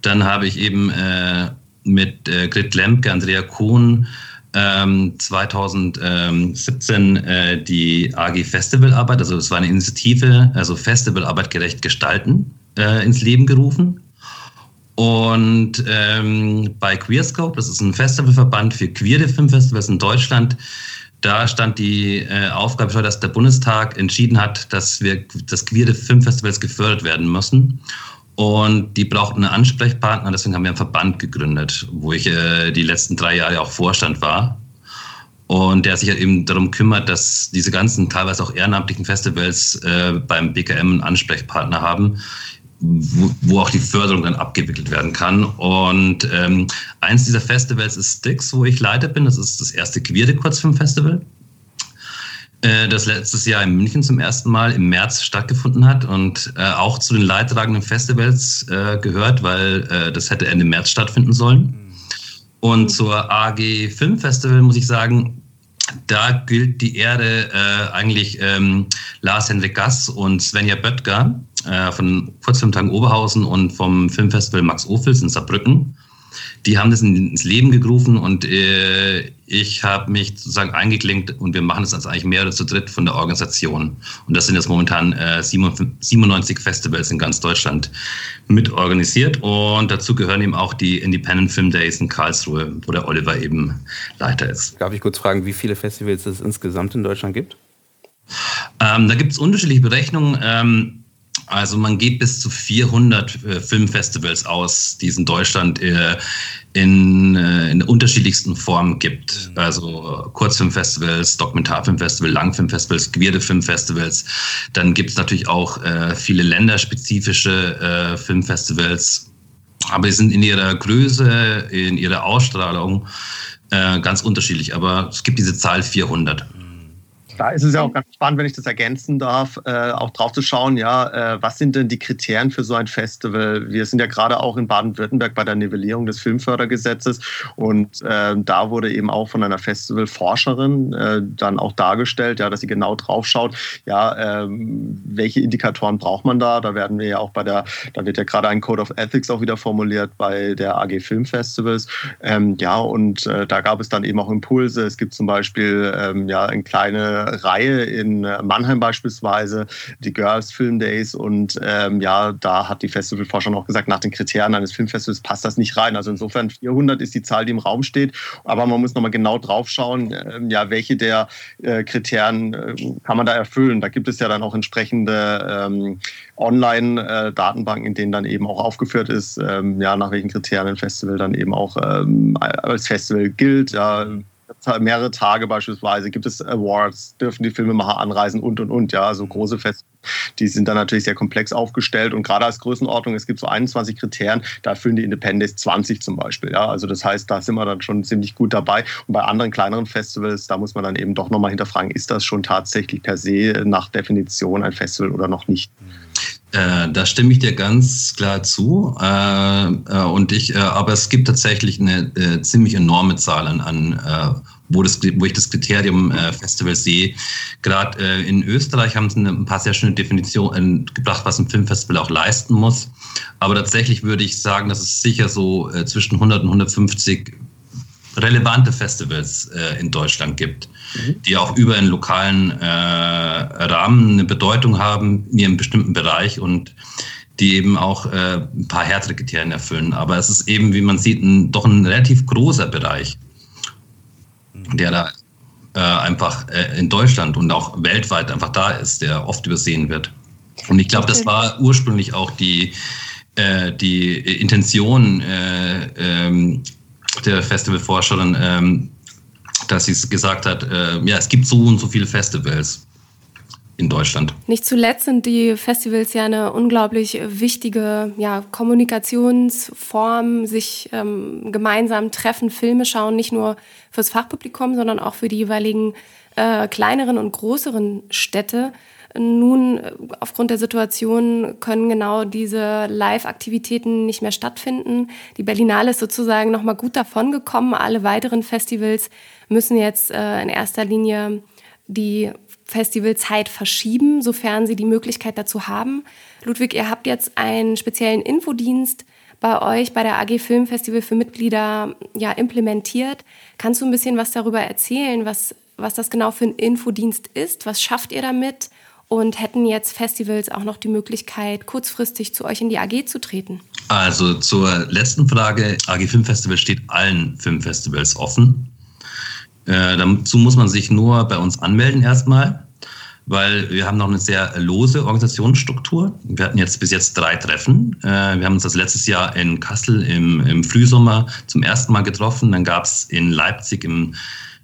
Speaker 3: Dann habe ich eben äh, mit äh, Grit Lemke, Andrea Kuhn ähm, 2017 äh, die AG Festivalarbeit, also das war eine Initiative, also Festivalarbeit gerecht gestalten, äh, ins Leben gerufen. Und ähm, bei Queerscope, das ist ein Festivalverband für queere Filmfestivals in Deutschland, da stand die äh, Aufgabe dass der Bundestag entschieden hat, dass wir dass queere Filmfestivals gefördert werden müssen. Und die brauchten einen Ansprechpartner, deswegen haben wir einen Verband gegründet, wo ich äh, die letzten drei Jahre auch Vorstand war. Und der sich halt eben darum kümmert, dass diese ganzen teilweise auch ehrenamtlichen Festivals äh, beim BKM einen Ansprechpartner haben, wo, auch die Förderung dann abgewickelt werden kann. Und ähm, eins dieser Festivals ist Sticks, wo ich Leiter bin. Das ist das erste queere Kurzfilmfestival, äh, das letztes Jahr in München zum ersten Mal im März stattgefunden hat und äh, auch zu den leidtragenden Festivals äh, gehört, weil äh, das hätte Ende März stattfinden sollen. Und zur AG Filmfestival muss ich sagen, da gilt die Ehre äh, eigentlich ähm, Lars-Henrik Gass und Svenja Böttger äh, von Kurzfilmtagen Oberhausen und vom Filmfestival Max Ophels in Saarbrücken. Die haben das ins Leben gerufen und äh, ich habe mich sozusagen eingeklinkt und wir machen das als eigentlich mehr oder zu dritt von der Organisation. Und das sind jetzt momentan äh, 97 Festivals in ganz Deutschland mitorganisiert. Und dazu gehören eben auch die Independent Film Days in Karlsruhe, wo der Oliver eben Leiter ist.
Speaker 1: Darf ich kurz fragen, wie viele Festivals es insgesamt in Deutschland gibt?
Speaker 3: Ähm, da gibt es unterschiedliche Berechnungen. Ähm, also man geht bis zu 400 äh, Filmfestivals aus, die es in Deutschland äh, in, äh, in unterschiedlichsten Formen gibt. Mhm. Also Kurzfilmfestivals, Dokumentarfilmfestivals, Langfilmfestivals, queere Filmfestivals. Dann gibt es natürlich auch äh, viele länderspezifische äh, Filmfestivals. Aber die sind in ihrer Größe, in ihrer Ausstrahlung äh, ganz unterschiedlich. Aber es gibt diese Zahl 400.
Speaker 4: Da ist es ja auch ganz spannend, wenn ich das ergänzen darf, äh, auch drauf zu schauen, ja, äh, was sind denn die Kriterien für so ein Festival? Wir sind ja gerade auch in Baden-Württemberg bei der Nivellierung des Filmfördergesetzes und äh, da wurde eben auch von einer Festivalforscherin äh, dann auch dargestellt, ja, dass sie genau drauf schaut, ja, ähm, welche Indikatoren braucht man da? Da werden wir ja auch bei der, da wird ja gerade ein Code of Ethics auch wieder formuliert bei der AG Filmfestivals. Ähm, ja, und äh, da gab es dann eben auch Impulse. Es gibt zum Beispiel ähm, ja eine kleine Reihe in Mannheim beispielsweise, die Girls Film Days. Und ähm, ja, da hat die Festivalforscher auch gesagt, nach den Kriterien eines Filmfestivals passt das nicht rein. Also insofern 400 ist die Zahl, die im Raum steht. Aber man muss nochmal genau drauf schauen, ähm, ja, welche der äh, Kriterien äh, kann man da erfüllen. Da gibt es ja dann auch entsprechende ähm, Online-Datenbanken, in denen dann eben auch aufgeführt ist, ähm, ja, nach welchen Kriterien ein Festival dann eben auch ähm, als Festival gilt. Ja, mehrere Tage beispielsweise, gibt es Awards, dürfen die Filmemacher anreisen und und und. Ja, so große Feste, die sind dann natürlich sehr komplex aufgestellt und gerade als Größenordnung, es gibt so 21 Kriterien, da erfüllen die Independence 20 zum Beispiel. Ja, also das heißt, da sind wir dann schon ziemlich gut dabei. Und bei anderen kleineren Festivals, da muss man dann eben doch nochmal hinterfragen, ist das schon tatsächlich per se nach Definition ein Festival oder noch nicht?
Speaker 3: Äh, da stimme ich dir ganz klar zu. Äh, äh, und ich, äh, aber es gibt tatsächlich eine äh, ziemlich enorme Zahl an, an äh, wo, das, wo ich das Kriterium Festival sehe. Gerade in Österreich haben sie ein paar sehr schöne Definitionen gebracht, was ein Filmfestival auch leisten muss. Aber tatsächlich würde ich sagen, dass es sicher so zwischen 100 und 150 relevante Festivals in Deutschland gibt. Die auch über einen lokalen äh, Rahmen eine Bedeutung haben in einem bestimmten Bereich und die eben auch äh, ein paar härtere Kriterien erfüllen. Aber es ist eben, wie man sieht, ein, doch ein relativ großer Bereich, der da äh, einfach äh, in Deutschland und auch weltweit einfach da ist, der oft übersehen wird. Und ich glaube, das war ursprünglich auch die, äh, die Intention, ähm, der Festivalforscherin, ähm, dass sie gesagt hat, äh, ja, es gibt so und so viele Festivals in Deutschland.
Speaker 2: Nicht zuletzt sind die Festivals ja eine unglaublich wichtige ja, Kommunikationsform, sich ähm, gemeinsam treffen, Filme schauen, nicht nur fürs Fachpublikum, sondern auch für die jeweiligen äh, kleineren und größeren Städte. Nun, aufgrund der Situation können genau diese Live-Aktivitäten nicht mehr stattfinden. Die Berlinale ist sozusagen nochmal gut davon gekommen. Alle weiteren Festivals müssen jetzt äh, in erster Linie die Festivalzeit verschieben, sofern sie die Möglichkeit dazu haben. Ludwig, ihr habt jetzt einen speziellen Infodienst bei euch bei der AG Filmfestival für Mitglieder ja implementiert. Kannst du ein bisschen was darüber erzählen, was, was das genau für ein Infodienst ist? Was schafft ihr damit? und hätten jetzt Festivals auch noch die Möglichkeit, kurzfristig zu euch in die AG zu treten?
Speaker 3: Also zur letzten Frage. AG Filmfestival steht allen Filmfestivals offen. Äh, dazu muss man sich nur bei uns anmelden erstmal, weil wir haben noch eine sehr lose Organisationsstruktur. Wir hatten jetzt bis jetzt drei Treffen. Äh, wir haben uns das letztes Jahr in Kassel im, im Frühsommer zum ersten Mal getroffen. Dann gab es in Leipzig im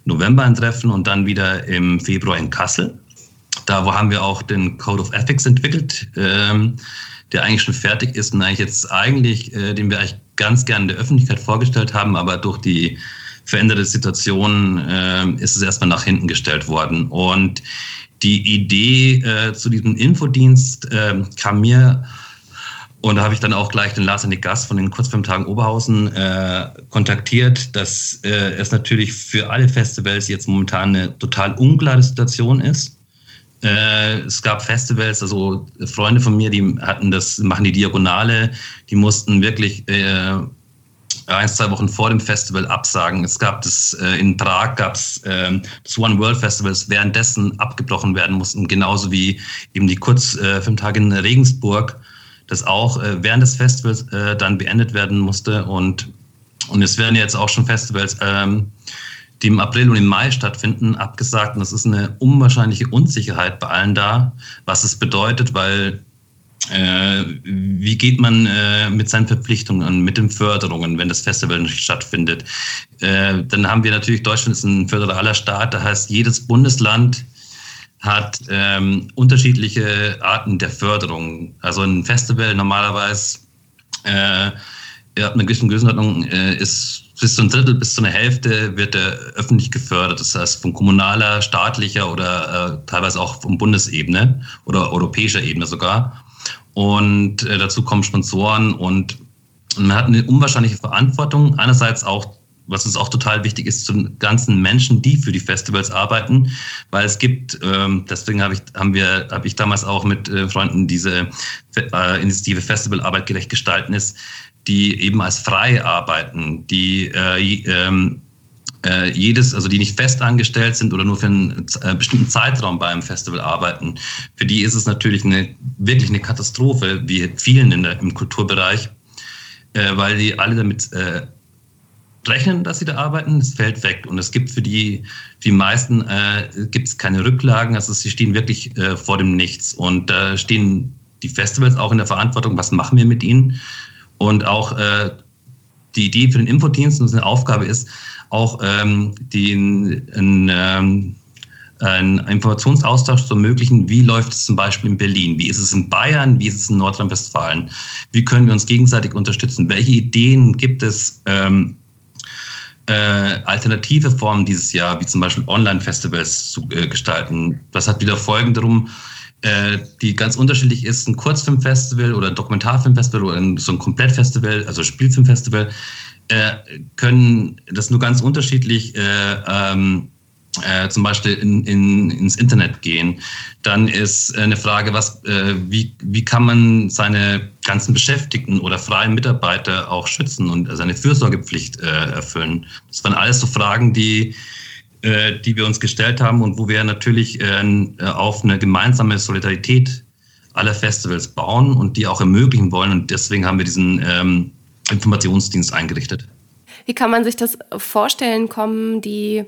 Speaker 3: November ein Treffen und dann wieder im Februar in Kassel. Da wo haben wir auch den Code of Ethics entwickelt, ähm, der eigentlich schon fertig ist und eigentlich jetzt eigentlich, äh, den wir eigentlich ganz gerne der Öffentlichkeit vorgestellt haben, aber durch die veränderte Situation äh, ist es erstmal nach hinten gestellt worden. Und die Idee äh, zu diesem Infodienst äh, kam mir und da habe ich dann auch gleich den Lars Nick Gast von den Kurzfilmtagen Oberhausen äh, kontaktiert, dass äh, es natürlich für alle Festivals jetzt momentan eine total unklare Situation ist. Äh, es gab Festivals, also Freunde von mir, die hatten das, machen die Diagonale, die mussten wirklich äh, ein, zwei Wochen vor dem Festival absagen. Es gab das, äh, in Prag gab es äh, das One World Festival, das währenddessen abgebrochen werden mussten, genauso wie eben die Kurzfilmtage äh, in Regensburg, das auch äh, während des Festivals äh, dann beendet werden musste. Und, und es werden jetzt auch schon Festivals ähm, die im April und im Mai stattfinden, abgesagt. Und das ist eine unwahrscheinliche Unsicherheit bei allen da, was es bedeutet, weil äh, wie geht man äh, mit seinen Verpflichtungen mit den Förderungen, wenn das Festival nicht stattfindet? Äh, dann haben wir natürlich, Deutschland ist ein föderaler Staat, das heißt, jedes Bundesland hat ähm, unterschiedliche Arten der Förderung. Also ein Festival normalerweise äh, ja, eine gewisse Größenordnung äh, ist bis zu ein Drittel, bis zu einer Hälfte wird er öffentlich gefördert. Das heißt von kommunaler, staatlicher oder äh, teilweise auch von Bundesebene oder europäischer Ebene sogar. Und äh, dazu kommen Sponsoren und man hat eine unwahrscheinliche Verantwortung. Einerseits auch was uns auch total wichtig ist, zu den ganzen Menschen, die für die Festivals arbeiten, weil es gibt, ähm, deswegen habe ich, haben wir, habe ich damals auch mit äh, Freunden diese äh, Initiative Festivalarbeit gerecht gestalten ist, die eben als frei arbeiten, die äh, ähm, äh, jedes, also die nicht fest angestellt sind oder nur für einen äh, bestimmten Zeitraum bei einem Festival arbeiten. Für die ist es natürlich eine, wirklich eine Katastrophe, wie vielen in der, im Kulturbereich, äh, weil die alle damit äh, rechnen, dass sie da arbeiten, es fällt weg. Und es gibt für die, die meisten äh, gibt es keine Rücklagen, also sie stehen wirklich äh, vor dem Nichts. Und da stehen die Festivals auch in der Verantwortung, was machen wir mit ihnen? Und auch die Idee für den Infodienst, und eine Aufgabe ist, auch ähm, den, ähm, einen Informationsaustausch zu ermöglichen. Wie läuft es zum Beispiel in Berlin? Wie ist es in Bayern? Wie ist es in Nordrhein-Westfalen? Wie können wir uns gegenseitig unterstützen? Welche Ideen gibt es, ähm, äh, alternative Formen dieses Jahr, wie zum Beispiel Online-Festivals zu äh, gestalten. Das hat wieder Folgen darum, äh, die ganz unterschiedlich ist. Ein Kurzfilmfestival oder ein Dokumentarfilmfestival oder ein, so ein Komplettfestival, also Spielfilmfestival, äh, können das nur ganz unterschiedlich äh, ähm, äh, zum Beispiel in, in, ins Internet gehen. Dann ist eine Frage, was, äh, wie, wie kann man seine ganzen Beschäftigten oder freien Mitarbeiter auch schützen und seine Fürsorgepflicht äh, erfüllen. Das waren alles so Fragen, die, äh, die wir uns gestellt haben und wo wir natürlich äh, auf eine gemeinsame Solidarität aller Festivals bauen und die auch ermöglichen wollen. Und deswegen haben wir diesen ähm, Informationsdienst eingerichtet.
Speaker 2: Wie kann man sich das vorstellen? Kommen die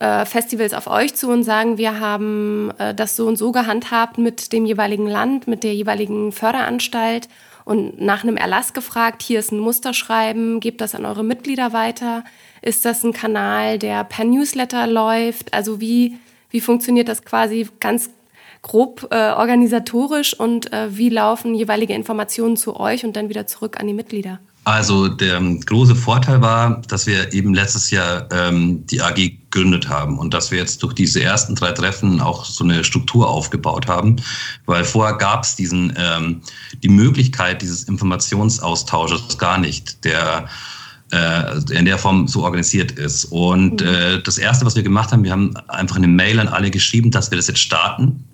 Speaker 2: äh, Festivals auf euch zu und sagen, wir haben äh, das so und so gehandhabt mit dem jeweiligen Land, mit der jeweiligen Förderanstalt und nach einem Erlass gefragt, hier ist ein Musterschreiben, gebt das an eure Mitglieder weiter. Ist das ein Kanal, der per Newsletter läuft? Also wie, wie funktioniert das quasi ganz grob äh, organisatorisch und äh, wie laufen jeweilige Informationen zu euch und dann wieder zurück an die Mitglieder?
Speaker 3: Also der große Vorteil war, dass wir eben letztes Jahr ähm, die AG gegründet haben und dass wir jetzt durch diese ersten drei Treffen auch so eine Struktur aufgebaut haben, weil vorher gab es diesen ähm, die Möglichkeit dieses Informationsaustausches gar nicht, der äh, in der Form so organisiert ist. Und mhm. äh, das erste, was wir gemacht haben, wir haben einfach eine Mail an alle geschrieben, dass wir das jetzt starten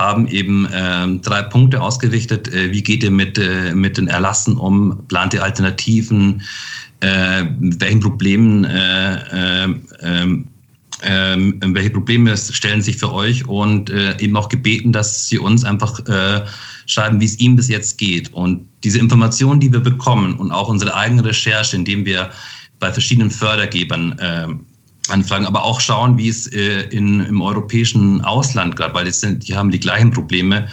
Speaker 3: haben eben äh, drei Punkte ausgerichtet. Äh, wie geht ihr mit, äh, mit den Erlassen um? Plant ihr Alternativen? Äh, welchen Problemen äh, äh, ähm, welche Probleme stellen sich für euch und eben auch gebeten, dass sie uns einfach schreiben, wie es ihm bis jetzt geht. Und diese Informationen, die wir bekommen und auch unsere eigene Recherche, indem wir bei verschiedenen Fördergebern anfragen, aber auch schauen, wie es äh, in, im europäischen Ausland gerade, weil die, sind, die haben die gleichen Probleme,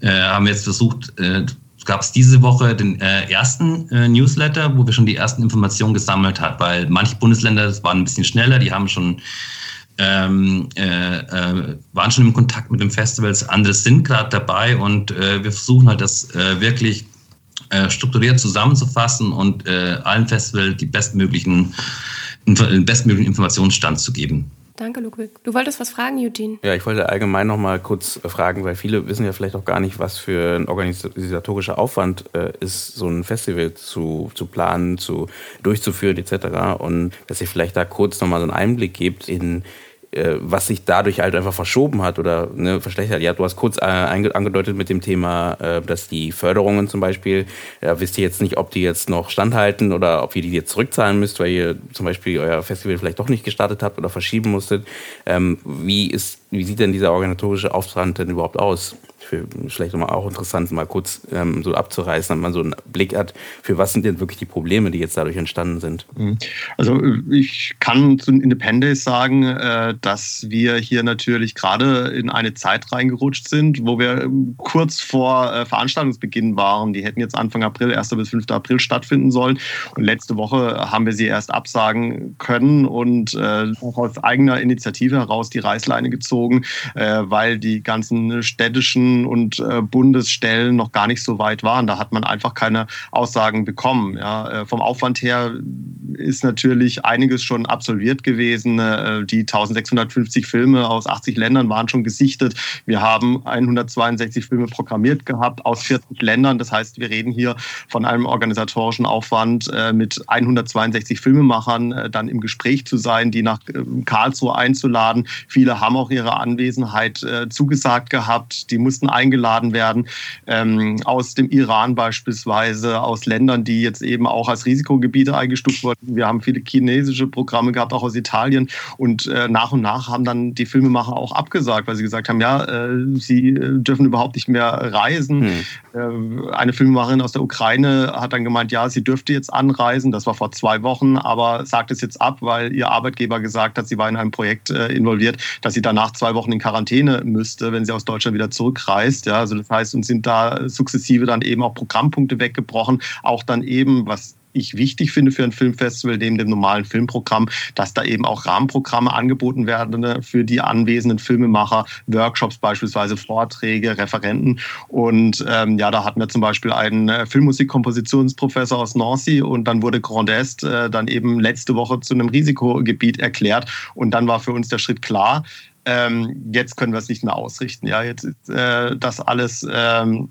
Speaker 3: äh, haben jetzt versucht, äh, gab es diese Woche den äh, ersten äh, Newsletter, wo wir schon die ersten Informationen gesammelt haben, weil manche Bundesländer, das waren ein bisschen schneller, die haben schon ähm, äh, äh, waren schon im Kontakt mit den Festivals, andere sind gerade dabei und äh, wir versuchen halt das äh, wirklich äh, strukturiert zusammenzufassen und äh, allen Festivals die bestmöglichen den bestmöglichen Informationsstand zu geben.
Speaker 2: Danke, Ludwig. Du wolltest was fragen, Eugene?
Speaker 1: Ja, ich wollte allgemein noch mal kurz fragen, weil viele wissen ja vielleicht auch gar nicht, was für ein organisatorischer Aufwand äh, ist, so ein Festival zu, zu planen, zu, durchzuführen etc. Und dass ihr vielleicht da kurz noch mal so einen Einblick gebt in äh, was sich dadurch halt einfach verschoben hat oder ne, verschlechtert. Ja, du hast kurz äh, angedeutet mit dem Thema, äh, dass die Förderungen zum Beispiel, ja, wisst ihr jetzt nicht, ob die jetzt noch standhalten oder ob ihr die jetzt zurückzahlen müsst, weil ihr zum Beispiel euer Festival vielleicht doch nicht gestartet habt oder verschieben musstet. Ähm, wie, ist, wie sieht denn dieser organisatorische Aufwand denn überhaupt aus? Für vielleicht mal auch interessant, mal kurz ähm, so abzureißen, dass man so einen Blick hat, für was sind denn wirklich die Probleme, die jetzt dadurch entstanden sind?
Speaker 4: Mhm. Also ich kann zu Independence sagen, äh, dass wir hier natürlich gerade in eine Zeit reingerutscht sind, wo wir ähm, kurz vor äh, Veranstaltungsbeginn waren. Die hätten jetzt Anfang April, 1. bis 5. April stattfinden sollen. Und letzte Woche haben wir sie erst absagen können und äh, auch aus eigener Initiative heraus die Reißleine gezogen, weil die ganzen städtischen Und äh, Bundesstellen noch gar nicht so weit waren. Da hat man einfach keine Aussagen bekommen. Ja. Äh, vom Aufwand her ist natürlich einiges schon absolviert gewesen. Äh, die 1650 Filme aus 80 Ländern waren schon gesichtet. Wir haben 162 Filme programmiert gehabt aus 40 Ländern. Das heißt, wir reden hier von einem organisatorischen Aufwand äh, mit 162 Filmemachern äh, dann im Gespräch zu sein, die nach äh, Karlsruhe einzuladen. Viele haben auch ihre Anwesenheit zugesagt gehabt. Die mussten eingeladen werden ähm, aus dem Iran beispielsweise, aus Ländern, die jetzt eben auch als Risikogebiete eingestuft wurden. Wir haben viele chinesische Programme gehabt, auch aus Italien. Und äh, nach und nach haben dann die Filmemacher auch abgesagt, weil sie gesagt haben, ja, äh, sie äh, dürfen überhaupt nicht mehr reisen. Hm. eine Filmemacherin aus der Ukraine hat dann gemeint, ja, sie dürfte jetzt anreisen. Das war vor zwei Wochen, aber sagt es jetzt ab, weil ihr Arbeitgeber gesagt hat, sie war in einem Projekt äh, involviert, dass sie danach zwei Wochen in Quarantäne müsste, wenn sie aus Deutschland wieder zurückreist. Ja, also das heißt, uns sind da sukzessive dann eben auch Programmpunkte weggebrochen, auch dann eben, was ich wichtig finde für ein Filmfestival, neben dem normalen Filmprogramm, dass da eben auch Rahmenprogramme angeboten werden ne, für die anwesenden Filmemacher, Workshops beispielsweise, Vorträge, Referenten. Und ähm, ja, da hatten wir zum Beispiel einen äh, Filmmusikkompositionsprofessor aus Nancy und dann wurde Grand Est äh, dann eben letzte Woche zu einem Risikogebiet erklärt. Und dann war für uns der Schritt klar, ähm, jetzt können wir es nicht mehr ausrichten. Ja, jetzt ist äh, das alles ähm,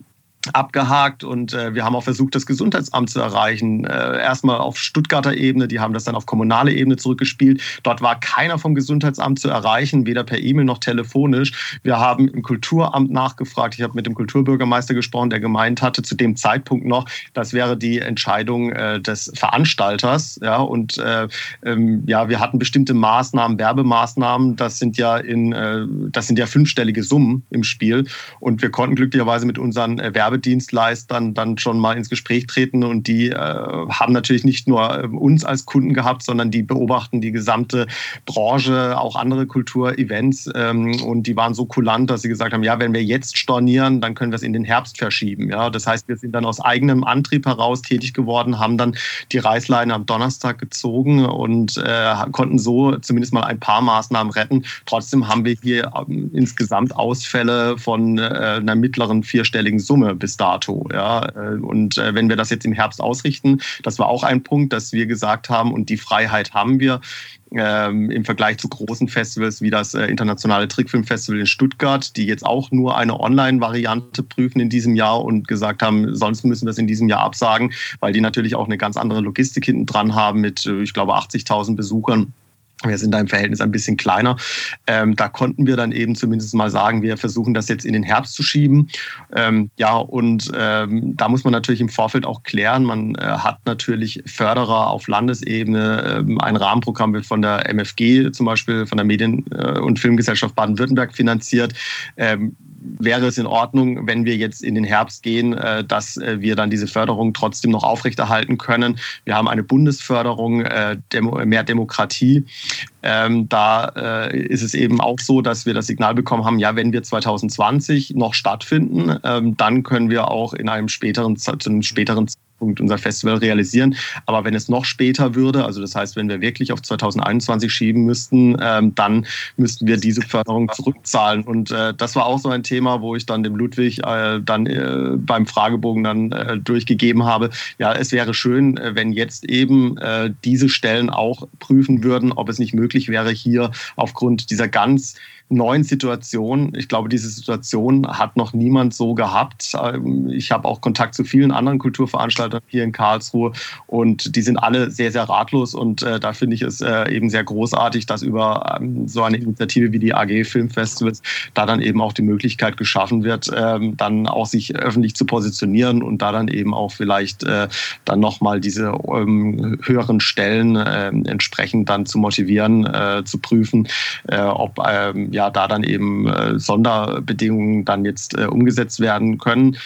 Speaker 4: abgehakt und äh, wir haben auch versucht, das Gesundheitsamt zu erreichen. Äh, erstmal auf Stuttgarter Ebene, die haben das dann auf kommunale Ebene zurückgespielt. Dort war keiner vom Gesundheitsamt zu erreichen, weder per E-Mail noch telefonisch. Wir haben im Kulturamt nachgefragt. Ich habe mit dem Kulturbürgermeister gesprochen, der gemeint hatte zu dem Zeitpunkt noch, das wäre die Entscheidung äh, des Veranstalters. Ja, und äh, ähm, ja, wir hatten bestimmte Maßnahmen, Werbemaßnahmen. Das sind ja in, äh, das sind ja fünfstellige Summen im Spiel. Und wir konnten glücklicherweise mit unseren äh, Werbe Werbedienstleistern dann schon mal ins Gespräch treten und die äh, haben natürlich nicht nur äh, uns als Kunden gehabt, sondern die beobachten die gesamte Branche, auch andere Kulturevents ähm, und die waren so kulant, dass sie gesagt haben, ja, wenn wir jetzt stornieren, dann können wir es in den Herbst verschieben. Ja, das heißt, wir sind dann aus eigenem Antrieb heraus tätig geworden, haben dann die Reißleine am Donnerstag gezogen und äh, konnten so zumindest mal ein paar Maßnahmen retten. Trotzdem haben wir hier ähm, insgesamt Ausfälle von äh, einer mittleren vierstelligen Summe bis dato. Ja. Äh, und äh, wenn wir das jetzt im Herbst ausrichten, das war auch ein Punkt, dass wir gesagt haben, und die Freiheit haben wir, ähm, im Vergleich zu großen Festivals wie das äh, Internationale Trickfilmfestival in Stuttgart, die jetzt auch nur eine Online-Variante prüfen in diesem Jahr und gesagt haben, sonst müssen wir es in diesem Jahr absagen, weil die natürlich auch eine ganz andere Logistik hinten dran haben mit, äh, ich glaube, 80.000 Besuchern. Wir sind da im Verhältnis ein bisschen kleiner. Ähm, da konnten wir dann eben zumindest mal sagen, wir versuchen das jetzt in den Herbst zu schieben. Ähm, ja, und ähm, da muss man natürlich im Vorfeld auch klären. Man äh, hat natürlich Förderer auf Landesebene. Ähm, ein Rahmenprogramm wird von der MFG zum Beispiel, von der Medien- äh, und Filmgesellschaft Baden-Württemberg finanziert. Wäre es in Ordnung, wenn wir jetzt in den Herbst gehen, äh, dass äh, wir dann diese Förderung trotzdem noch aufrechterhalten können. Wir haben eine Bundesförderung, äh, mehr Demokratie. Ähm, da ist es eben auch so, dass wir das Signal bekommen haben, ja, wenn wir 2020 noch stattfinden, ähm, dann können wir auch in einem späteren, zu einem späteren Zeitpunkt unser Festival realisieren. Aber wenn es noch später würde, also das heißt, wenn wir wirklich auf 2021 schieben müssten, ähm, dann müssten wir diese Förderung zurückzahlen. Und äh, das war auch so ein Thema, wo ich dann dem Ludwig äh, dann äh, beim Fragebogen dann äh, durchgegeben habe. Ja, es wäre schön, äh, wenn jetzt eben äh, diese Stellen auch prüfen würden, ob es nicht möglich wäre, hier aufgrund dieser ganz neuen Situation. Ich glaube, diese Situation hat noch niemand so gehabt. Ähm, ich habe auch Kontakt zu vielen anderen Kulturveranstaltern hier in Karlsruhe und die sind alle sehr, sehr ratlos und äh, da finde ich es äh, eben sehr großartig, dass über ähm, so eine Initiative wie die AG Filmfestivals da dann eben auch die Möglichkeit geschaffen wird, ähm, dann auch sich öffentlich zu positionieren und da dann eben auch vielleicht äh, dann nochmal diese ähm, höheren Stellen äh, entsprechend dann zu motivieren, äh, zu prüfen, äh, ob ähm, ja da dann eben äh, Sonderbedingungen dann jetzt äh, umgesetzt werden können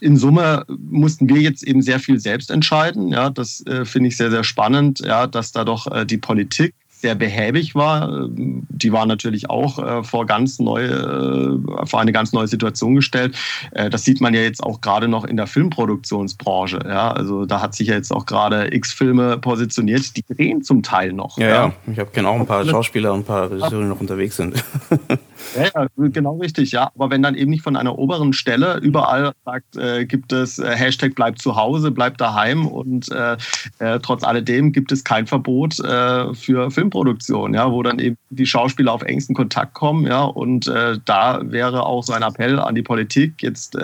Speaker 4: in Summe mussten wir jetzt eben sehr viel selbst entscheiden. Ja, das äh, finde ich sehr, sehr spannend, ja, dass da doch äh, die Politik sehr behäbig war. Die war natürlich auch äh, vor ganz neue, äh, vor eine ganz neue Situation gestellt. Äh, das sieht man ja jetzt auch gerade noch in der Filmproduktionsbranche. Ja, also da hat sich ja jetzt auch gerade X-Filme positioniert, die drehen zum Teil noch.
Speaker 1: Ja, ja. ja. ich habe genau ein paar Schauspieler und ein paar Regisseure, die noch unterwegs sind. [laughs] [laughs]
Speaker 4: Ja, genau richtig, ja. Aber wenn dann eben nicht von einer oberen Stelle überall sagt, äh, gibt es äh, Hashtag bleibt zu Hause, bleibt daheim und äh, äh, trotz alledem gibt es kein Verbot äh, für Filmproduktion, ja, wo dann eben die Schauspieler auf engsten Kontakt kommen, ja. Und äh, da wäre auch so ein Appell an die Politik, jetzt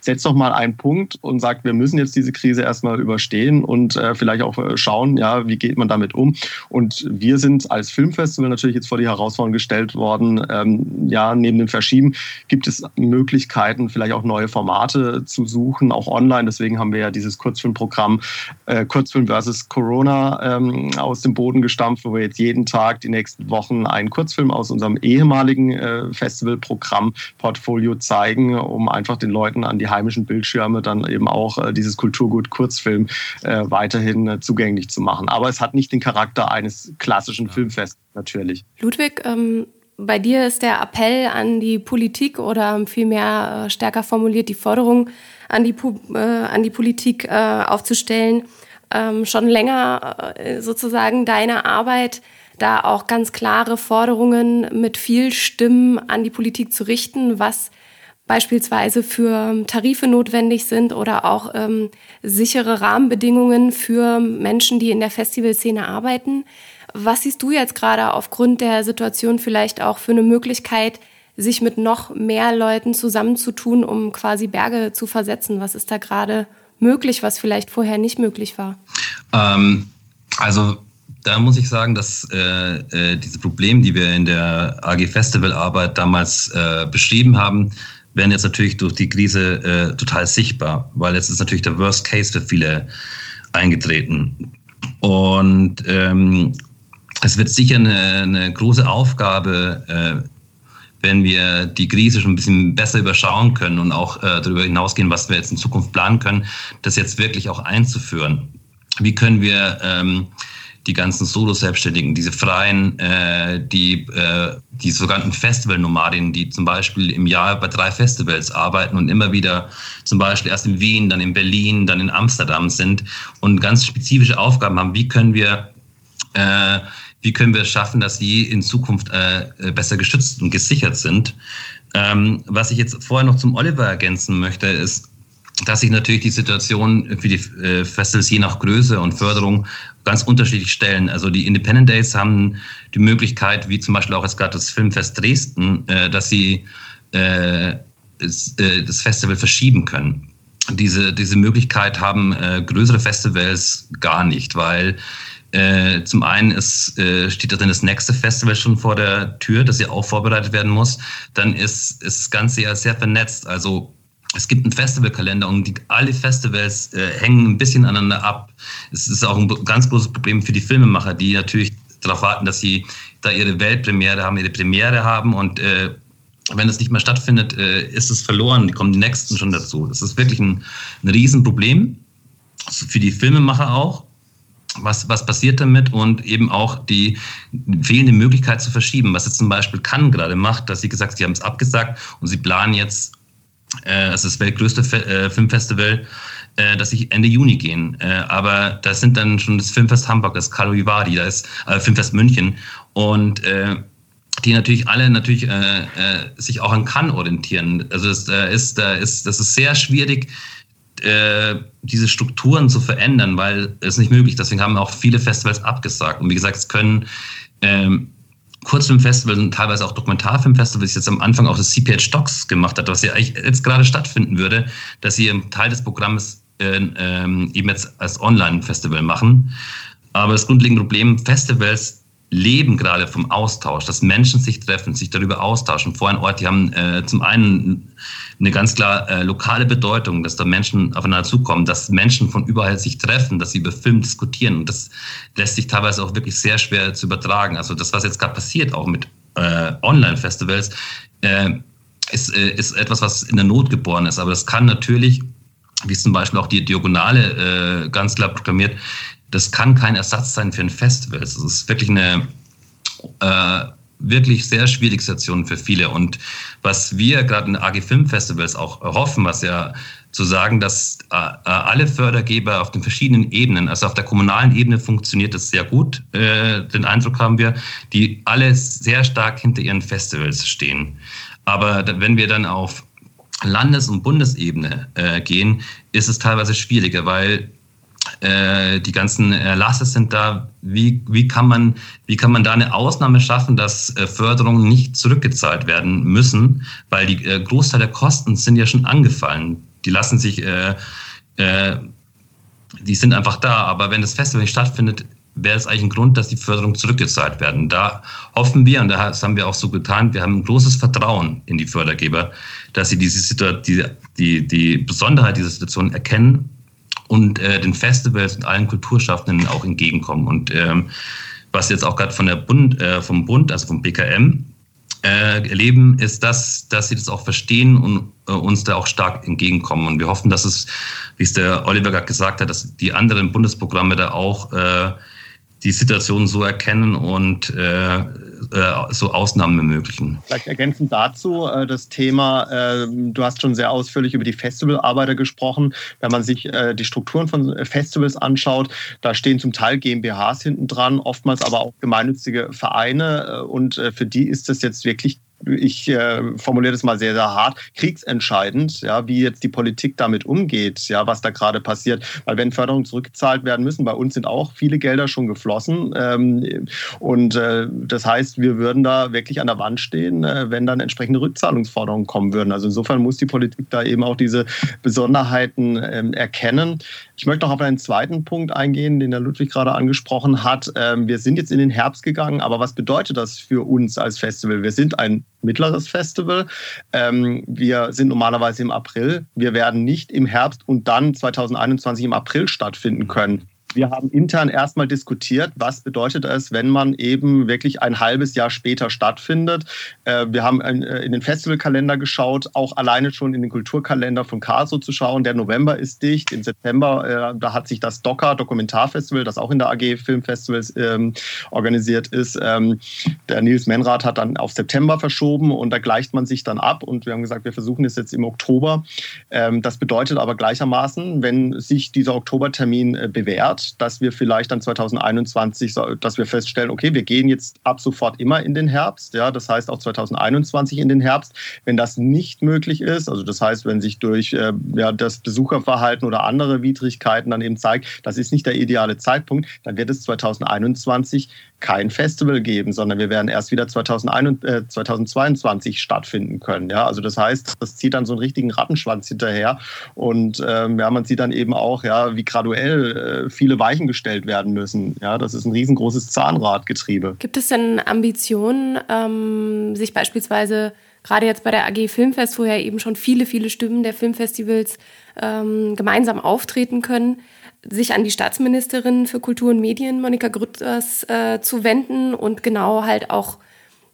Speaker 4: setzt doch mal einen Punkt und sagt, wir müssen jetzt diese Krise erstmal überstehen und vielleicht auch schauen, ja, wie geht man damit um. Und wir sind als Filmfestival natürlich jetzt vor die Herausforderung gestellt worden, ähm, ja, neben dem Verschieben gibt es Möglichkeiten, vielleicht auch neue Formate zu suchen, auch online. Deswegen haben wir ja dieses Kurzfilmprogramm äh, Kurzfilm versus Corona ähm, aus dem Boden gestampft, wo wir jetzt jeden Tag die nächsten Wochen einen Kurzfilm aus unserem ehemaligen äh, Festivalprogramm-Portfolio zeigen, um einfach den Leuten an die heimischen Bildschirme dann eben auch äh, dieses Kulturgut Kurzfilm äh, weiterhin äh, zugänglich zu machen. Aber es hat nicht den Charakter eines klassischen ja. Filmfests natürlich.
Speaker 2: Ludwig, ähm, bei dir ist der Appell an die Politik oder vielmehr äh, stärker formuliert die Forderung an die, äh, an die Politik äh, aufzustellen, ähm, schon länger äh, sozusagen deine Arbeit, da auch ganz klare Forderungen mit viel Stimmen an die Politik zu richten, was beispielsweise für Tarife notwendig sind oder auch ähm, sichere Rahmenbedingungen für Menschen, die in der Festivalszene arbeiten. Was siehst du jetzt gerade aufgrund der Situation vielleicht auch für eine Möglichkeit, sich mit noch mehr Leuten zusammenzutun, um quasi Berge zu versetzen? Was ist da gerade möglich, was vielleicht vorher nicht möglich war?
Speaker 3: Ähm, also da muss ich sagen, dass äh, äh, diese Probleme, die wir in der AG Festivalarbeit damals äh, beschrieben haben, werden jetzt natürlich durch die Krise äh, total sichtbar, weil jetzt ist natürlich der Worst Case für viele eingetreten. Und ähm, es wird sicher eine, eine große Aufgabe, äh, wenn wir die Krise schon ein bisschen besser überschauen können und auch äh, darüber hinausgehen, was wir jetzt in Zukunft planen können, das jetzt wirklich auch einzuführen. Wie können wir ähm, die ganzen Solo-Selbstständigen, diese Freien, äh, die, äh, die sogenannten Festival-Nomadinnen, die zum Beispiel im Jahr bei drei Festivals arbeiten und immer wieder zum Beispiel erst in Wien, dann in Berlin, dann in Amsterdam sind und ganz spezifische Aufgaben haben, wie können wir äh, wie können wir es schaffen, dass sie in Zukunft äh, äh, besser geschützt und gesichert sind. Ähm, was ich jetzt vorher noch zum Oliver ergänzen möchte, ist, dass sich natürlich die Situation für die äh, Festivals je nach Größe und Förderung ganz unterschiedlich stellen. Also die Independent Days haben die Möglichkeit, wie zum Beispiel auch jetzt gerade das Filmfest Dresden, äh, dass sie das, das Festival verschieben können. Diese, diese Möglichkeit haben größere Festivals gar nicht, weil äh, zum einen ist, äh, steht dann das nächste Festival schon vor der Tür, das ja auch vorbereitet werden muss. Dann ist, ist das Ganze ja sehr vernetzt. Also es gibt einen Festivalkalender und die, alle Festivals äh, hängen ein bisschen aneinander ab. Es ist auch ein ganz großes Problem für die Filmemacher, die natürlich darauf warten, dass sie da ihre Weltpremiere haben, ihre Premiere haben und äh, wenn es nicht mehr stattfindet, äh, ist es verloren. Die kommen die nächsten schon dazu. Das ist wirklich ein, ein Riesenproblem. Für die Filmemacher auch was, was passiert damit und eben auch die fehlende Möglichkeit zu verschieben. Was jetzt zum Beispiel Cannes gerade macht, dass sie gesagt, sie haben es abgesagt und sie planen jetzt, äh, das ist das weltgrößte Fe äh, Filmfestival, äh, dass sie Ende Juni gehen. Äh, aber da sind dann schon das Filmfest Hamburg, das Carlo Vivari, da ist äh, Filmfest München und äh, die natürlich alle natürlich äh, äh, sich auch an Cannes orientieren. Also es äh, ist, da ist, das ist sehr schwierig, äh, diese Strukturen zu verändern, weil es nicht möglich ist. Deswegen haben auch viele Festivals abgesagt. Und wie gesagt, es können ähm, Kurzfilmfestivals und teilweise auch Dokumentarfilmfestivals jetzt am Anfang auch das CPH Stocks gemacht hat, was ja eigentlich jetzt gerade stattfinden würde, dass sie einen Teil des Programms äh, ähm, eben jetzt als Online-Festival machen. Aber das grundlegende Problem, Festivals leben gerade vom Austausch, dass Menschen sich treffen, sich darüber austauschen. Vor einem Ort, die haben äh, zum einen eine ganz klar äh, lokale Bedeutung, dass da Menschen aufeinander zukommen, dass Menschen von überall sich treffen, dass sie über Film diskutieren. Und das lässt sich teilweise auch wirklich sehr schwer zu übertragen. Also das, was jetzt gerade passiert, auch mit äh, Online-Festivals, äh, ist, äh, ist etwas, was in der Not geboren ist. Aber das kann natürlich, wie es zum Beispiel auch die Diagonale äh, ganz klar proklamiert, das kann kein Ersatz sein für ein Festival. Es ist wirklich eine, äh, wirklich sehr schwierige Situation für viele. Und was wir gerade in AG Film Festivals auch hoffen, was ja zu sagen, dass äh, alle Fördergeber auf den verschiedenen Ebenen, also auf der kommunalen Ebene funktioniert das sehr gut, äh, den Eindruck haben wir, die alle sehr stark hinter ihren Festivals stehen. Aber wenn wir dann auf Landes- und Bundesebene äh, gehen, ist es teilweise schwieriger, weil äh, die ganzen Erlasse sind da. Wie, wie, kann man, wie kann man da eine Ausnahme schaffen, dass äh, Förderungen nicht zurückgezahlt werden müssen? Weil die äh, Großteil der Kosten sind ja schon angefallen. Die lassen sich, äh, äh, die sind einfach da. Aber wenn das Festival nicht stattfindet, wäre es eigentlich ein Grund, dass die Förderungen zurückgezahlt werden. Da hoffen wir, und das haben wir auch so getan, wir haben ein großes Vertrauen in die Fördergeber, dass sie diese Situation, die, die, die Besonderheit dieser Situation erkennen und äh, den Festivals und allen Kulturschaffenden auch entgegenkommen. Und ähm, was jetzt auch gerade von der Bund, äh, vom Bund, also vom BKM, äh, erleben, ist das, dass sie das auch verstehen und äh, uns da auch stark entgegenkommen. Und wir hoffen, dass es, wie es der Oliver gerade gesagt hat, dass die anderen Bundesprogramme da auch äh, die Situation so erkennen und äh, äh, so Ausnahmen ermöglichen.
Speaker 4: Vielleicht ergänzend dazu äh, das Thema, äh, du hast schon sehr ausführlich über die Festivalarbeiter gesprochen. Wenn man sich äh, die Strukturen von Festivals anschaut, da stehen zum Teil GmbHs hinten dran, oftmals aber auch gemeinnützige Vereine und für die ist das jetzt wirklich ich äh, formuliere das mal sehr, sehr hart, kriegsentscheidend, ja, wie jetzt die Politik damit umgeht, ja, was da gerade passiert. Weil wenn Förderungen zurückgezahlt werden müssen, bei uns sind auch viele Gelder schon geflossen. Ähm, und äh, das heißt, wir würden da wirklich an der Wand stehen, äh, wenn dann entsprechende Rückzahlungsforderungen kommen würden. Also insofern muss die Politik da eben auch diese Besonderheiten ähm, erkennen. Ich möchte noch auf einen zweiten Punkt eingehen, den der Ludwig gerade angesprochen hat. Ähm, wir sind jetzt in den Herbst gegangen, aber was bedeutet das für uns als Festival? Wir sind ein mittleres Festival. Ähm, wir sind normalerweise im April. Wir werden nicht im Herbst und dann 2021 im April stattfinden können. Wir haben intern erstmal diskutiert, was bedeutet es, wenn man eben wirklich ein halbes Jahr später stattfindet. Äh, wir haben äh, in den Festivalkalender geschaut, auch alleine schon in den Kulturkalender von Karlsruhe zu schauen. Der November ist dicht. Im September, äh, da hat sich das DOCA Dokumentarfestival, das auch in der AG Filmfestivals ähm, organisiert ist, ähm, der Nils Menrath hat dann auf September verschoben und da gleicht man sich dann ab und wir haben gesagt, wir versuchen es jetzt im Oktober. Ähm, das bedeutet aber gleichermaßen, wenn sich dieser Oktobertermin bewährt, dass wir vielleicht dann 2021, dass wir feststellen, okay, wir gehen jetzt ab sofort immer in den Herbst. Ja, das heißt auch 2021 in den Herbst. Wenn das nicht möglich ist, also das heißt, wenn sich durch äh, ja, das Besucherverhalten oder andere Widrigkeiten dann eben zeigt, das ist nicht der ideale Zeitpunkt, dann wird es 2021 kein Festival geben, sondern wir werden erst wieder 2021, äh, 2022 stattfinden können. Ja, also das heißt, das zieht dann so einen richtigen Rattenschwanz hinterher und ähm, ja, man sieht dann eben auch, ja, wie graduell äh, viele Weichen gestellt werden müssen. Ja, das ist ein riesengroßes Zahnradgetriebe.
Speaker 2: Gibt es denn Ambitionen, ähm, sich beispielsweise gerade jetzt bei der AG Filmfest, wo ja eben schon viele, viele Stimmen der Filmfestivals ähm, gemeinsam auftreten können, sich an die Staatsministerin für Kultur und Medien, Monika Grütters, äh, zu wenden und genau halt auch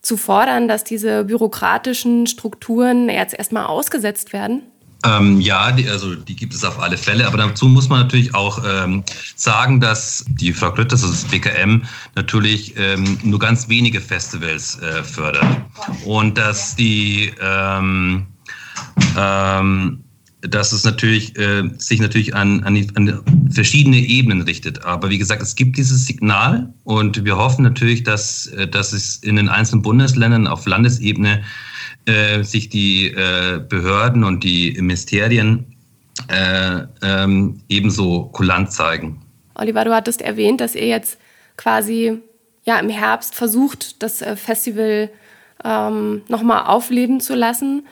Speaker 2: zu fordern, dass diese bürokratischen Strukturen jetzt erstmal ausgesetzt werden?
Speaker 3: Ähm, ja, die, also die gibt es auf alle Fälle, aber dazu muss man natürlich auch ähm, sagen, dass die Frau Grütters, also das BKM, natürlich ähm, nur ganz wenige Festivals äh, fördert und dass die ähm, ähm, dass es natürlich äh, sich natürlich an, an, die, an verschiedene Ebenen richtet. Aber wie gesagt, es gibt dieses Signal und wir hoffen natürlich, dass, äh, dass es in den einzelnen Bundesländern auf Landesebene äh, sich die äh, Behörden und die Ministerien äh, ähm, ebenso kulant zeigen.
Speaker 2: Oliver, du hattest erwähnt, dass ihr jetzt quasi ja, im Herbst versucht, das äh, Festival ähm, nochmal aufleben zu lassen.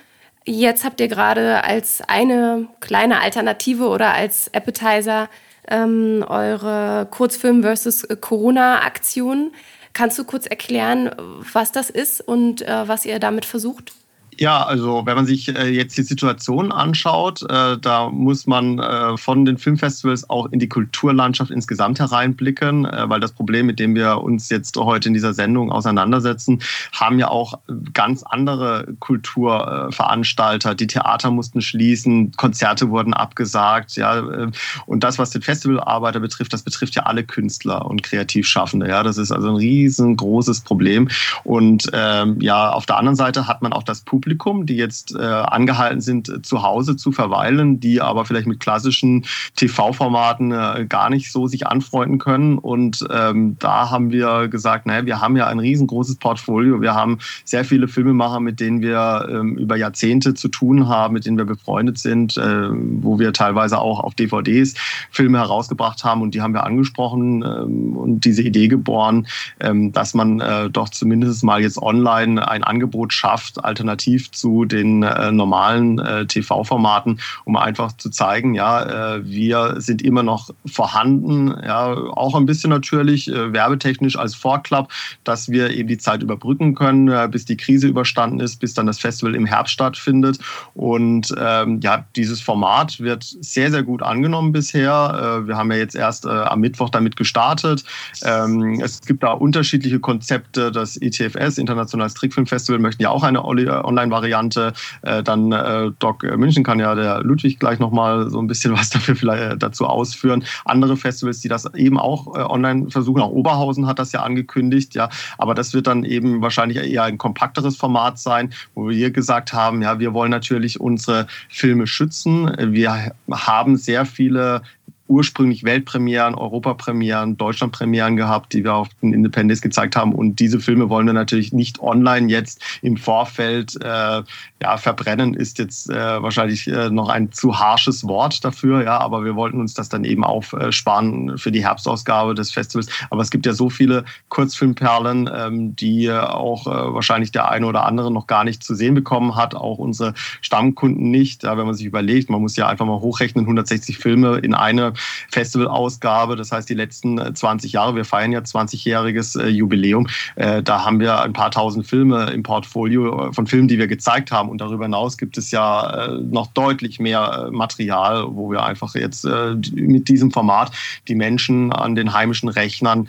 Speaker 2: Jetzt habt ihr gerade als eine kleine Alternative oder als Appetizer ähm, eure Kurzfilm versus Corona-Aktion. Kannst du kurz erklären, was das ist und äh, was ihr damit versucht?
Speaker 4: Ja, also wenn man sich äh, jetzt die Situation anschaut, äh, da muss man äh, von den Filmfestivals auch in die Kulturlandschaft insgesamt hereinblicken, weil das Problem, mit dem wir uns jetzt heute in dieser Sendung auseinandersetzen, haben ja auch ganz andere Kulturveranstalter. Die Theater mussten schließen, Konzerte wurden abgesagt, ja, und das, was den Festivalarbeiter betrifft, das betrifft ja alle Künstler und Kreativschaffende. Ja, das ist also ein riesengroßes Problem. Und ähm, ja, auf der anderen Seite hat man auch das Publikum Publikum, die jetzt äh, angehalten sind, äh, zu Hause zu verweilen, die aber vielleicht mit klassischen TV-Formaten äh, gar nicht so sich anfreunden können. Und ähm, da haben wir gesagt, naja, wir haben ja ein riesengroßes Portfolio. Wir haben sehr viele Filmemacher, mit denen wir ähm, über Jahrzehnte zu tun haben, mit denen wir befreundet sind, äh, wo wir teilweise auch auf DVDs Filme herausgebracht haben und die haben wir angesprochen ähm, und diese Idee geboren, ähm, dass man äh, doch zumindest mal jetzt online ein Angebot schafft, alternativ alternativ zu den äh, normalen äh, TV-Formaten, um einfach zu zeigen, ja, äh, wir sind immer noch vorhanden, ja, auch ein bisschen natürlich äh, werbetechnisch als Vorklapp, dass wir eben die Zeit überbrücken können, äh, bis die Krise überstanden ist, bis dann das Festival im Herbst stattfindet. Und ähm, ja, dieses Format wird sehr, sehr gut angenommen bisher. Wir haben ja jetzt erst am Mittwoch damit gestartet. Ähm, es gibt da unterschiedliche Konzepte. Das ITFS, Internationales Trickfilmfestival, möchten ja auch eine online Online-Variante. Äh, dann äh, Doc München kann ja der Ludwig gleich nochmal so ein bisschen [laughs] was dafür vielleicht äh, dazu ausführen. Andere Festivals, die das eben auch äh, online versuchen, auch Oberhausen hat das ja angekündigt, ja. Aber das wird dann eben wahrscheinlich eher ein kompakteres Format sein, wo wir hier gesagt haben, ja, wir wollen natürlich unsere Filme schützen. Wir haben sehr viele ursprünglich Weltpremieren, Europapremieren, Deutschlandpremieren gehabt, die wir auf den Independence gezeigt haben. Und diese Filme wollen wir natürlich nicht online jetzt im Vorfeld äh, ja, verbrennen, ist jetzt äh, wahrscheinlich äh, noch ein zu harsches Wort dafür, ja, aber wir wollten uns das dann eben aufsparen für die Herbstausgabe des Festivals. Aber es gibt ja so viele Kurzfilmperlen, ähm, die auch äh, wahrscheinlich der eine oder andere noch gar nicht zu sehen bekommen hat, auch unsere Stammkunden nicht. Ja, wenn man sich überlegt, man muss ja einfach mal hochrechnen, 160 Filme in eine Festivalausgabe. Das heißt, die letzten 20 äh, Jahre, wir feiern ja 20-jähriges äh, Jubiläum, äh, da haben wir ein paar tausend Filme im Portfolio von Filmen, die wir gezeigt haben. Und darüber hinaus gibt es ja noch deutlich mehr Material, wo wir einfach jetzt mit diesem Format die Menschen an den heimischen Rechnern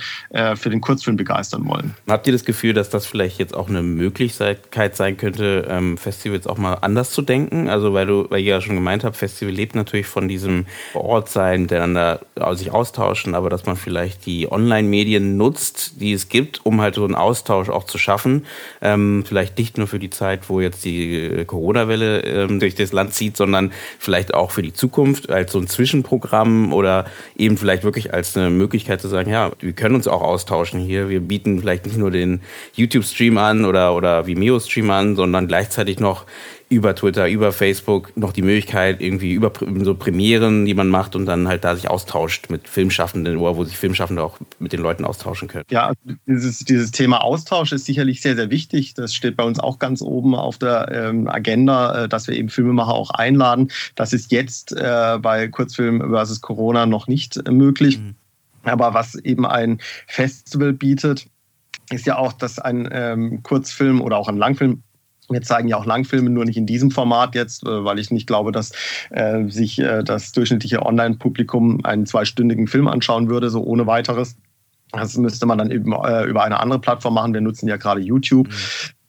Speaker 4: für den Kurzfilm begeistern wollen.
Speaker 1: Habt ihr das Gefühl, dass das vielleicht jetzt auch eine Möglichkeit sein könnte, ähm, Festivals auch mal anders zu denken? Also weil du, weil ihr ja schon gemeint habt, Festival lebt natürlich von diesem Vorortsein, miteinander sich austauschen, aber dass man vielleicht die Online-Medien nutzt, die es gibt, um halt so einen Austausch auch zu schaffen. Ähm, vielleicht nicht nur für die Zeit, wo jetzt die äh, Corona-Welle ähm, durch das Land zieht, sondern vielleicht auch für die Zukunft als so ein Zwischenprogramm oder eben vielleicht wirklich als eine Möglichkeit zu sagen, ja, wir können uns auch austauschen hier. Wir bieten vielleicht nicht nur den YouTube-Stream an oder, oder Vimeo-Stream an, sondern gleichzeitig noch über Twitter, über Facebook noch die Möglichkeit, irgendwie über so Premieren, die man macht und dann halt da sich austauscht mit Filmschaffenden oder wo sich Filmschaffende auch mit den Leuten austauschen können.
Speaker 4: Ja, dieses, dieses Thema Austausch ist sicherlich sehr, sehr wichtig. Das steht bei uns auch ganz oben auf der ähm, Agenda, äh, dass wir eben Filmemacher auch einladen. Das ist jetzt äh, bei Kurzfilm versus Corona noch nicht äh, möglich. Mhm. Aber was eben ein Festival bietet, ist ja auch, dass ein ähm, Kurzfilm oder auch ein Langfilm wir zeigen ja auch Langfilme, nur nicht in diesem Format jetzt, äh, weil ich nicht glaube, dass äh, sich äh, das durchschnittliche Online-Publikum einen zweistündigen Film anschauen würde, so ohne weiteres. Das müsste man dann eben äh, über eine andere Plattform machen. Wir nutzen ja gerade YouTube. Mhm.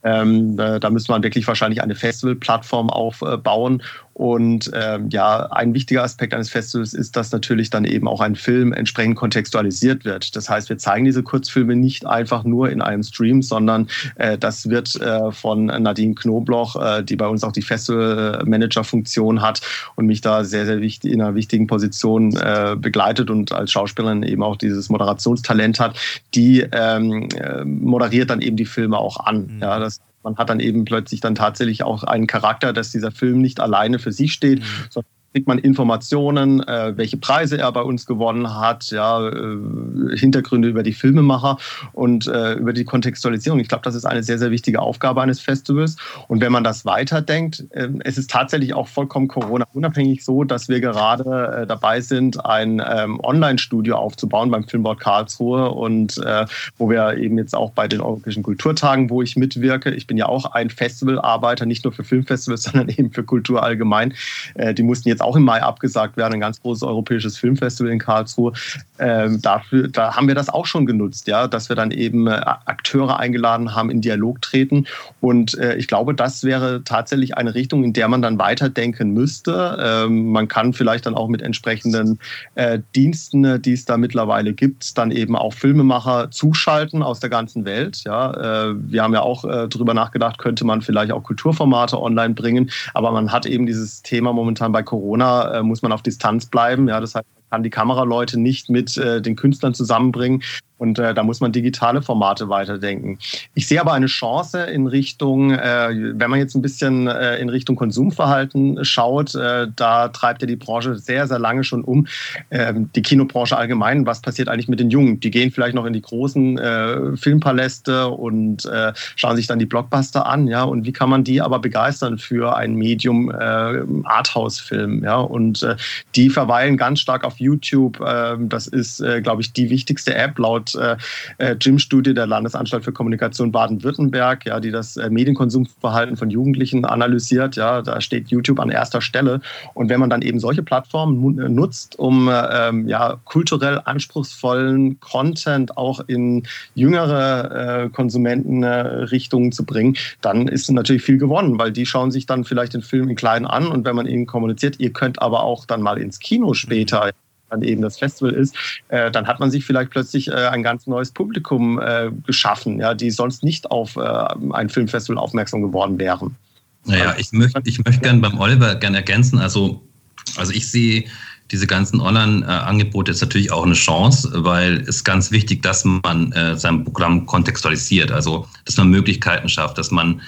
Speaker 4: Ähm, da müsste man wirklich wahrscheinlich eine Festival-Plattform aufbauen und ähm, ja, ein wichtiger Aspekt eines Festivals ist, dass natürlich dann eben auch ein Film entsprechend kontextualisiert wird. Das heißt, wir zeigen diese Kurzfilme nicht einfach nur in einem Stream, sondern äh, das wird äh, von Nadine Knobloch, äh, die bei uns auch die Festivalmanager-Funktion hat und mich da sehr, sehr wichtig in einer wichtigen Position äh, begleitet und als Schauspielerin eben auch dieses Moderationstalent hat, die ähm, äh, moderiert dann eben die Filme auch an. Mhm. Ja, das man hat dann eben plötzlich dann tatsächlich auch einen Charakter, dass dieser Film nicht alleine für sich steht, mhm. sondern kriegt man Informationen, äh, welche Preise er bei uns gewonnen hat, ja, äh, Hintergründe über die Filmemacher und äh, über die Kontextualisierung. Ich glaube, das ist eine sehr, sehr wichtige Aufgabe eines Festivals. Und wenn man das weiterdenkt, äh, es ist tatsächlich auch vollkommen Corona-unabhängig so, dass wir gerade äh, dabei sind, ein ähm, Online-Studio aufzubauen beim Filmbord Karlsruhe und äh, wo wir eben jetzt auch bei den Europäischen Kulturtagen, wo ich mitwirke, ich bin ja auch ein Festivalarbeiter, nicht nur für Filmfestivals, [laughs] sondern eben für Kultur allgemein. die mussten jetzt auch im Mai abgesagt werden, ein ganz großes europäisches Filmfestival in Karlsruhe. Ähm, dafür, da haben wir das auch schon genutzt, ja, dass wir dann eben äh, Akteure eingeladen haben, in Dialog treten. Und äh, ich glaube, das wäre tatsächlich eine Richtung, in der man dann weiterdenken müsste. Ähm, man kann vielleicht dann auch mit entsprechenden äh, Diensten, die es da mittlerweile gibt, dann eben auch Filmemacher zuschalten aus der ganzen Welt. Ja, äh, wir haben ja auch äh, darüber nachgedacht, könnte man vielleicht auch Kulturformate online bringen. Aber man hat eben dieses Thema momentan bei Corona, äh, muss man auf Distanz bleiben. Ja, das heißt, kann die Kameraleute nicht mit äh, den Künstlern zusammenbringen. Und äh, da muss man digitale Formate weiterdenken. Ich sehe aber eine Chance in Richtung, äh, wenn man jetzt ein bisschen äh, in Richtung Konsumverhalten schaut, äh, da treibt ja die Branche sehr, sehr lange schon um. Ähm, die Kinobranche allgemein, was passiert eigentlich mit den Jungen? Die gehen vielleicht noch in die großen äh, Filmpaläste und äh, schauen sich dann die Blockbuster an, ja. Und wie kann man die aber begeistern für ein Medium Arthouse-Film, ja? Und die verweilen ganz stark auf YouTube. Äh, das ist, glaube ich, die wichtigste App laut laut äh, Gym-Studie der Landesanstalt für Kommunikation Baden-Württemberg, ja, die das äh, Medienkonsumverhalten von Jugendlichen analysiert. Ja, da steht YouTube an erster Stelle. Und wenn man dann eben solche Plattformen äh, nutzt, um ähm, ja, kulturell anspruchsvollen Content auch in jüngere äh, Konsumentenrichtungen zu bringen, dann ist natürlich viel gewonnen, weil die schauen sich dann vielleicht den Film in klein an und wenn man ihnen kommuniziert, ihr könnt aber auch dann mal ins Kino später dann eben das Festival ist, äh, dann hat man sich vielleicht plötzlich äh, ein ganz neues Publikum äh, geschaffen, ja, die sonst nicht auf äh, ein Filmfestival aufmerksam geworden wären.
Speaker 3: Naja, ich möchte ich möchte gerne beim Oliver gerne ergänzen, also, also ich sehe diese ganzen Online-Angebote ist natürlich auch eine Chance, weil es ganz wichtig, dass man äh, sein Programm kontextualisiert, also dass man Möglichkeiten schafft, dass man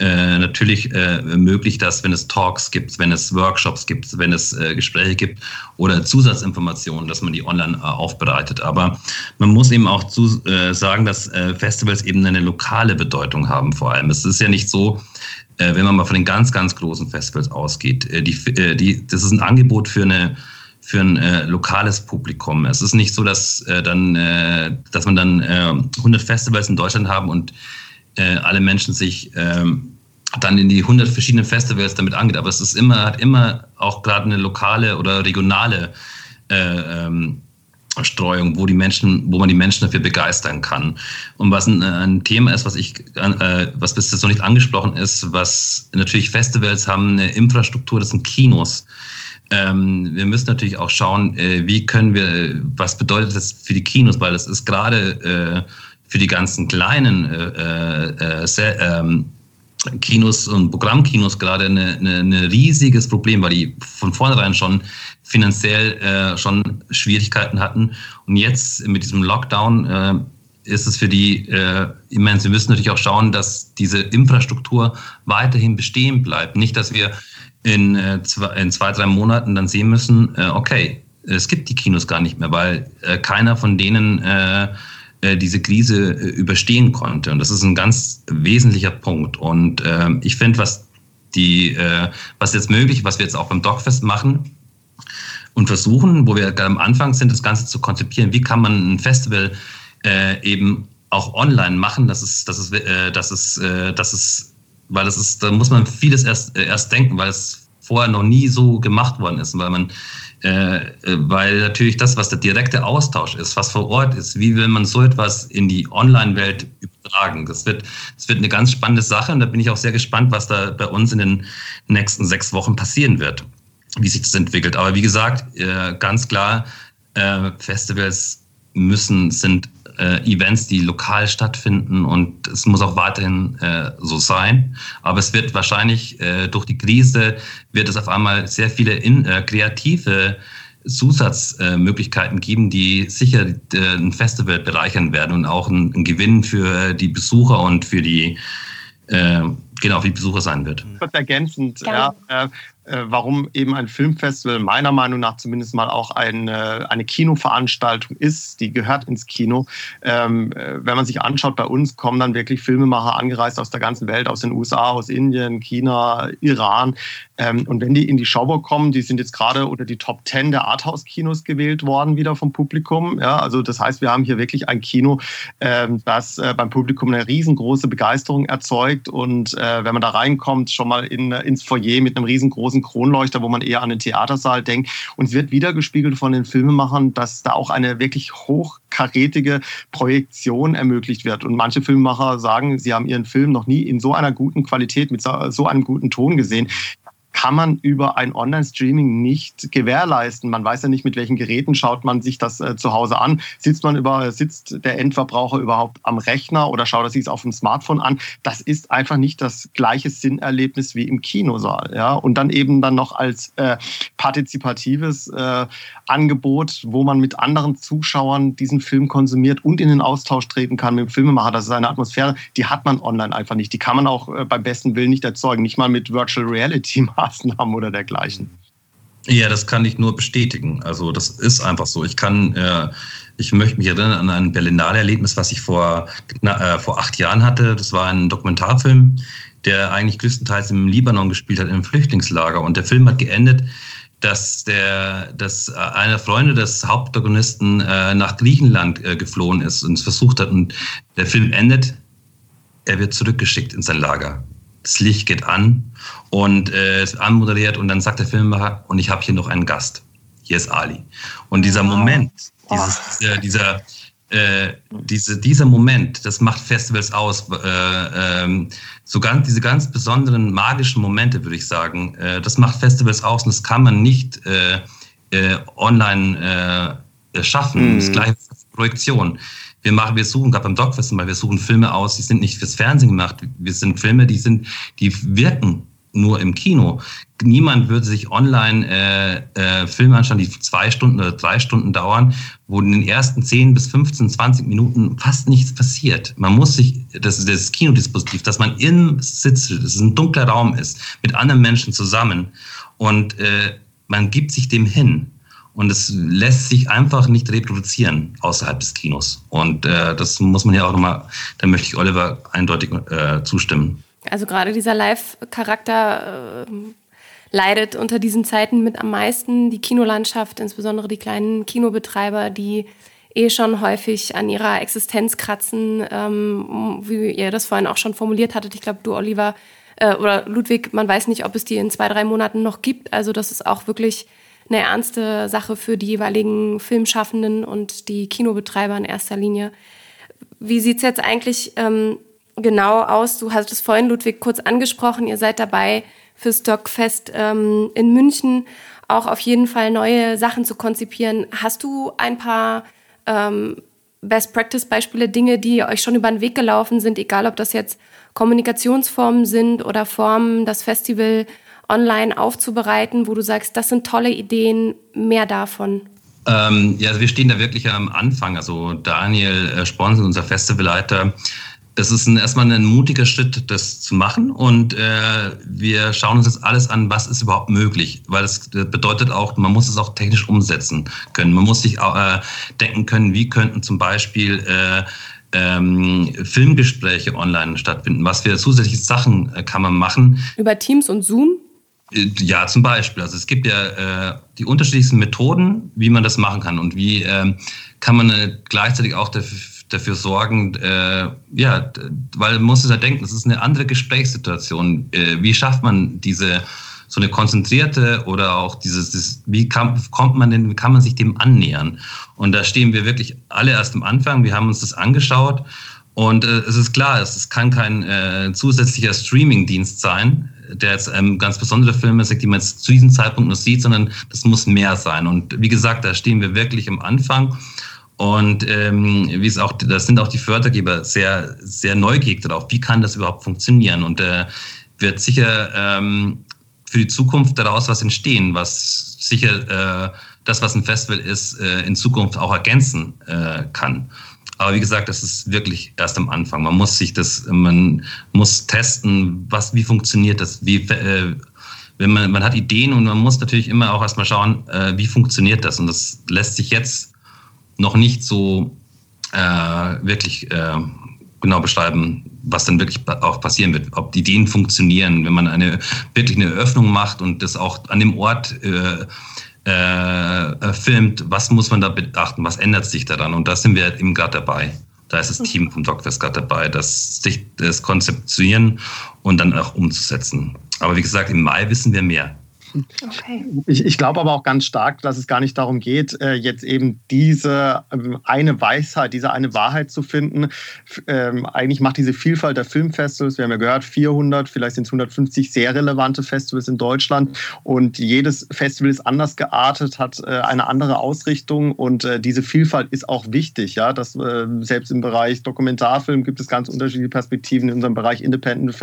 Speaker 3: äh, natürlich äh, möglich, dass wenn es Talks gibt, wenn es Workshops gibt, wenn es äh, Gespräche gibt oder Zusatzinformationen, dass man die online äh, aufbereitet. Aber man muss eben auch zu, äh, sagen, dass Festivals eben eine lokale Bedeutung haben vor allem. Es ist ja nicht so, wenn man mal von den ganz, ganz großen Festivals ausgeht, die, die, das ist ein Angebot für eine für ein äh, lokales Publikum. Es ist nicht so, dass äh, dann, äh, dass man dann 100 Festivals in Deutschland haben und alle Menschen sich ähm, dann in die 100 verschiedenen Festivals damit angeht. Aber es ist immer, hat immer auch gerade eine lokale oder regionale äh, ähm, Streuung, wo die Menschen, wo man die Menschen dafür begeistern kann. Und was ein, ein Thema ist, was ich, äh, was bis jetzt noch nicht angesprochen ist, was natürlich Festivals haben eine Infrastruktur, das sind Kinos. Ähm, wir müssen natürlich auch schauen, äh, wie können wir, was bedeutet das für die Kinos, weil das ist gerade äh, für die ganzen kleinen äh, äh, äh ähm, Kinos und Programmkinos gerade ein eine, eine riesiges Problem, weil die von vornherein schon finanziell äh, schon Schwierigkeiten hatten. Und jetzt mit diesem Lockdown äh, ist es für die äh, immens. Wir müssen natürlich auch schauen, dass diese Infrastruktur weiterhin bestehen bleibt. Nicht, dass wir in, äh, zwei, in zwei, drei Monaten dann sehen müssen, äh, okay, es gibt die Kinos gar nicht mehr, weil äh, keiner von denen äh, diese Krise äh, überstehen konnte. Und das ist ein ganz wesentlicher Punkt. Und äh, ich finde, was die, äh, was jetzt möglich, was wir jetzt auch beim Dogfest machen und versuchen, wo wir gerade am Anfang sind, das Ganze zu konzipieren, wie kann man ein Festival äh, eben auch online machen, das ist, das ist, äh, das ist, äh, das ist, weil das ist, da muss man vieles erst, äh, erst denken, weil es vorher noch nie so gemacht worden ist, weil man äh, äh, weil natürlich das, was der direkte Austausch ist, was vor Ort ist, wie will man so etwas in die Online-Welt übertragen? Das wird, das wird eine ganz spannende Sache und da bin ich auch sehr gespannt, was da bei uns in den nächsten sechs Wochen passieren wird, wie sich das entwickelt. Aber wie gesagt, äh, ganz klar, äh, Festivals müssen, sind äh, Events, die lokal stattfinden und es muss auch weiterhin äh, so sein. Aber es wird wahrscheinlich äh, durch die Krise wird es auf einmal sehr viele in, äh, kreative Zusatzmöglichkeiten geben, die sicher äh, ein Festival bereichern werden und auch ein, ein Gewinn für die Besucher und für die äh, genau, für die Besucher sein wird.
Speaker 4: Kurz ergänzend, ja. äh, warum eben ein Filmfestival meiner Meinung nach zumindest mal auch eine, eine Kinoveranstaltung ist. Die gehört ins Kino. Ähm, äh, wenn man sich anschaut, bei uns kommen dann wirklich Filmemacher angereist aus der ganzen Welt, aus den USA, aus Indien, China, Iran. Ähm, und wenn die in die Schauburg kommen, die sind jetzt gerade unter die Top 10 der Arthouse-Kinos gewählt worden, wieder vom Publikum. Ja, also das heißt, wir haben hier wirklich ein Kino, ähm, das äh, beim Publikum eine riesengroße Begeisterung erzeugt. Und äh, wenn man da reinkommt, schon mal in, ins Foyer mit einem riesengroßen Kronleuchter, wo man eher an den Theatersaal denkt. Und wird wiedergespiegelt von den Filmemachern, dass da auch eine wirklich hochkarätige Projektion ermöglicht wird. Und manche Filmemacher sagen, sie haben ihren Film noch nie in so einer guten Qualität, mit so einem guten Ton gesehen kann man über ein Online-Streaming nicht gewährleisten. Man weiß ja nicht, mit welchen Geräten schaut man sich das äh, zu Hause an. Sitzt man über, sitzt der Endverbraucher überhaupt am Rechner oder schaut er sich es auf dem Smartphone an? Das ist einfach nicht das gleiche Sinnerlebnis wie im Kinosaal. Ja? Und dann eben dann noch als äh, partizipatives äh, Angebot, wo man mit anderen Zuschauern diesen Film konsumiert und in den Austausch treten kann mit dem Filmemacher. Das ist eine Atmosphäre, die hat man online einfach nicht. Die kann man auch äh, beim besten Willen nicht erzeugen. Nicht mal mit Virtual Reality Maßnahmen oder dergleichen.
Speaker 3: Ja, das kann ich nur bestätigen. Also das ist einfach so. Ich kann, äh, ich möchte mich erinnern an ein Berlinale-Erlebnis, was ich vor, na, äh, vor acht Jahren hatte. Das war ein Dokumentarfilm, der eigentlich größtenteils im Libanon gespielt hat, im Flüchtlingslager. Und der Film hat geendet, dass der, dass einer Freunde des Hauptprotagonisten äh, nach Griechenland äh, geflohen ist und es versucht hat. Und der Film endet, er wird zurückgeschickt in sein Lager das Licht geht an und äh, ist anmoderiert und dann sagt der Filmemacher, und ich habe hier noch einen Gast. Hier ist Ali. Und dieser Moment, dieses, dieser, dieser, äh, diese, dieser Moment, das macht Festivals aus. Äh, ähm, so ganz, diese ganz besonderen magischen Momente, würde ich sagen, äh, das macht Festivals aus und das kann man nicht äh, äh, online äh, schaffen. Mhm. Das gleiche Projektion wir machen, wir suchen, gerade beim Dogfestival, wir suchen Filme aus, die sind nicht fürs Fernsehen gemacht. Wir sind Filme, die sind, die wirken nur im Kino. Niemand würde sich online äh, äh, Filme anschauen, die zwei Stunden oder drei Stunden dauern, wo in den ersten 10 bis 15, 20 Minuten fast nichts passiert. Man muss sich, das ist das Kinodispositiv, dass man im Sitz, dass es ein dunkler Raum ist, mit anderen Menschen zusammen und äh, man gibt sich dem hin. Und es lässt sich einfach nicht reproduzieren außerhalb des Kinos. Und äh, das muss man ja auch nochmal, da möchte ich Oliver eindeutig äh, zustimmen.
Speaker 2: Also gerade dieser Live-Charakter äh, leidet unter diesen Zeiten mit am meisten. Die Kinolandschaft, insbesondere die kleinen Kinobetreiber, die eh schon häufig an ihrer Existenz kratzen, ähm, wie ihr das vorhin auch schon formuliert hattet. Ich glaube, du, Oliver, äh, oder Ludwig, man weiß nicht, ob es die in zwei, drei Monaten noch gibt. Also das ist auch wirklich eine ernste Sache für die jeweiligen Filmschaffenden und die Kinobetreiber in erster Linie. Wie sieht's jetzt eigentlich ähm, genau aus? Du hast es vorhin, Ludwig, kurz angesprochen. Ihr seid dabei für Stockfest ähm, in München auch auf jeden Fall neue Sachen zu konzipieren. Hast du ein paar ähm, Best-Practice-Beispiele, Dinge, die euch schon über den Weg gelaufen sind, egal ob das jetzt Kommunikationsformen sind oder Formen, das Festival online aufzubereiten, wo du sagst, das sind tolle Ideen, mehr davon?
Speaker 3: Ähm, ja, wir stehen da wirklich am Anfang. Also Daniel äh, Sponsen, unser Festivalleiter, es ist ein, erstmal ein mutiger Schritt, das zu machen. Und äh, wir schauen uns jetzt alles an, was ist überhaupt möglich. Weil es bedeutet auch, man muss es auch technisch umsetzen können. Man muss sich äh, denken können, wie könnten zum Beispiel äh, ähm, Filmgespräche online stattfinden. Was für zusätzliche Sachen äh, kann man machen?
Speaker 2: Über Teams und Zoom?
Speaker 3: Ja, zum Beispiel. Also es gibt ja äh, die unterschiedlichsten Methoden, wie man das machen kann und wie äh, kann man äh, gleichzeitig auch dafür, dafür sorgen, äh, ja, weil man muss es ja denken, es ist eine andere Gesprächssituation. Äh, wie schafft man diese so eine konzentrierte oder auch dieses, dieses wie kann, kommt man denn, wie kann man sich dem annähern? Und da stehen wir wirklich alle erst am Anfang. Wir haben uns das angeschaut und äh, es ist klar, es kann kein äh, zusätzlicher Streaming-Dienst sein, der jetzt ähm, ganz besondere Filme sagt, die man jetzt zu diesem Zeitpunkt noch sieht, sondern das muss mehr sein. Und wie gesagt, da stehen wir wirklich am Anfang. Und ähm, wie es auch, da sind auch die Fördergeber sehr, sehr neugierig darauf, wie kann das überhaupt funktionieren? Und äh, wird sicher ähm, für die Zukunft daraus was entstehen, was sicher äh, das, was ein Festival ist, äh, in Zukunft auch ergänzen äh, kann. Aber wie gesagt, das ist wirklich erst am Anfang. Man muss sich das, man muss testen, was, wie funktioniert das, wie, äh, wenn man, man hat Ideen und man muss natürlich immer auch erstmal schauen, äh, wie funktioniert das. Und das lässt sich jetzt noch nicht so äh, wirklich äh, genau beschreiben, was dann wirklich auch passieren wird. Ob die Ideen funktionieren, wenn man eine wirklich eine Eröffnung macht und das auch an dem Ort äh, äh, filmt, was muss man da beachten, was ändert sich daran? Und da sind wir eben gerade dabei. Da ist das Team vom Dr. Scott dabei, das sich das konzeptionieren und dann auch umzusetzen. Aber wie gesagt, im Mai wissen wir mehr.
Speaker 4: Okay. Ich, ich glaube aber auch ganz stark, dass es gar nicht darum geht, äh, jetzt eben diese ähm, eine Weisheit, diese eine Wahrheit zu finden. Ähm, eigentlich macht diese Vielfalt der Filmfestivals, wir haben ja gehört, 400, vielleicht sind es 150 sehr relevante Festivals in Deutschland und jedes Festival ist anders geartet, hat äh, eine andere Ausrichtung und äh, diese Vielfalt ist auch wichtig. Ja, dass selbst im Bereich Dokumentarfilm gibt es ganz unterschiedliche Perspektiven. In unserem Bereich Independent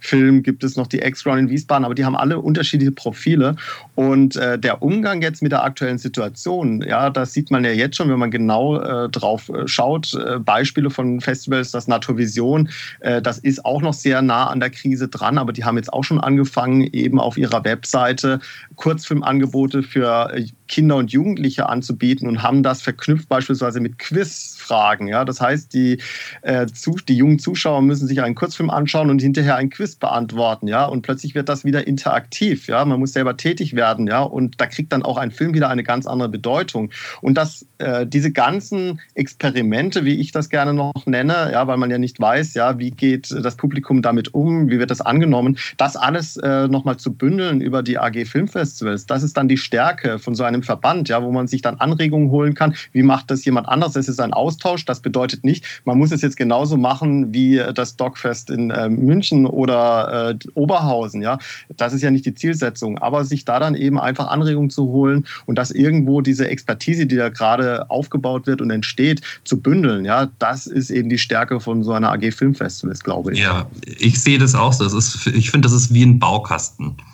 Speaker 4: Film gibt es noch die X-Ground in Wiesbaden, aber die haben alle unterschiedliche Profile viele. Und äh, der Umgang jetzt mit der aktuellen Situation, ja, das sieht man ja jetzt schon, wenn man genau äh, drauf äh, schaut. Äh, Beispiele von Festivals, das Naturvision, äh, das ist auch noch sehr nah an der Krise dran, aber die haben jetzt auch schon angefangen, eben auf ihrer Webseite Kurzfilmangebote für äh, Kinder und Jugendliche anzubieten und haben das verknüpft beispielsweise mit Quizfragen. Ja? Das heißt, die, äh, zu, die jungen Zuschauer müssen sich einen Kurzfilm anschauen und hinterher ein Quiz beantworten. Ja? Und plötzlich wird das wieder interaktiv. Ja? Man muss selber tätig werden. Ja? Und da kriegt dann auch ein Film wieder eine ganz andere Bedeutung. Und das, äh, diese ganzen Experimente, wie ich das gerne noch nenne, ja, weil man ja nicht weiß, ja, wie geht das Publikum damit um, wie wird das angenommen, das alles äh, nochmal zu bündeln über die AG Filmfestivals, das ist dann die Stärke von so einem einem Verband, ja, wo man sich dann Anregungen holen kann. Wie macht das jemand anders? Es ist ein Austausch. Das bedeutet nicht, man muss es jetzt genauso machen wie das Dogfest in äh, München oder äh, Oberhausen. Ja, das ist ja nicht die Zielsetzung. Aber sich da dann eben einfach Anregungen zu holen und dass irgendwo diese Expertise, die da gerade aufgebaut wird und entsteht, zu bündeln. Ja, das ist eben die Stärke von so einer AG Filmfestivals, glaube ich.
Speaker 3: Ja, ich sehe das auch so. Das ist, ich finde, das ist wie ein Baukasten äh,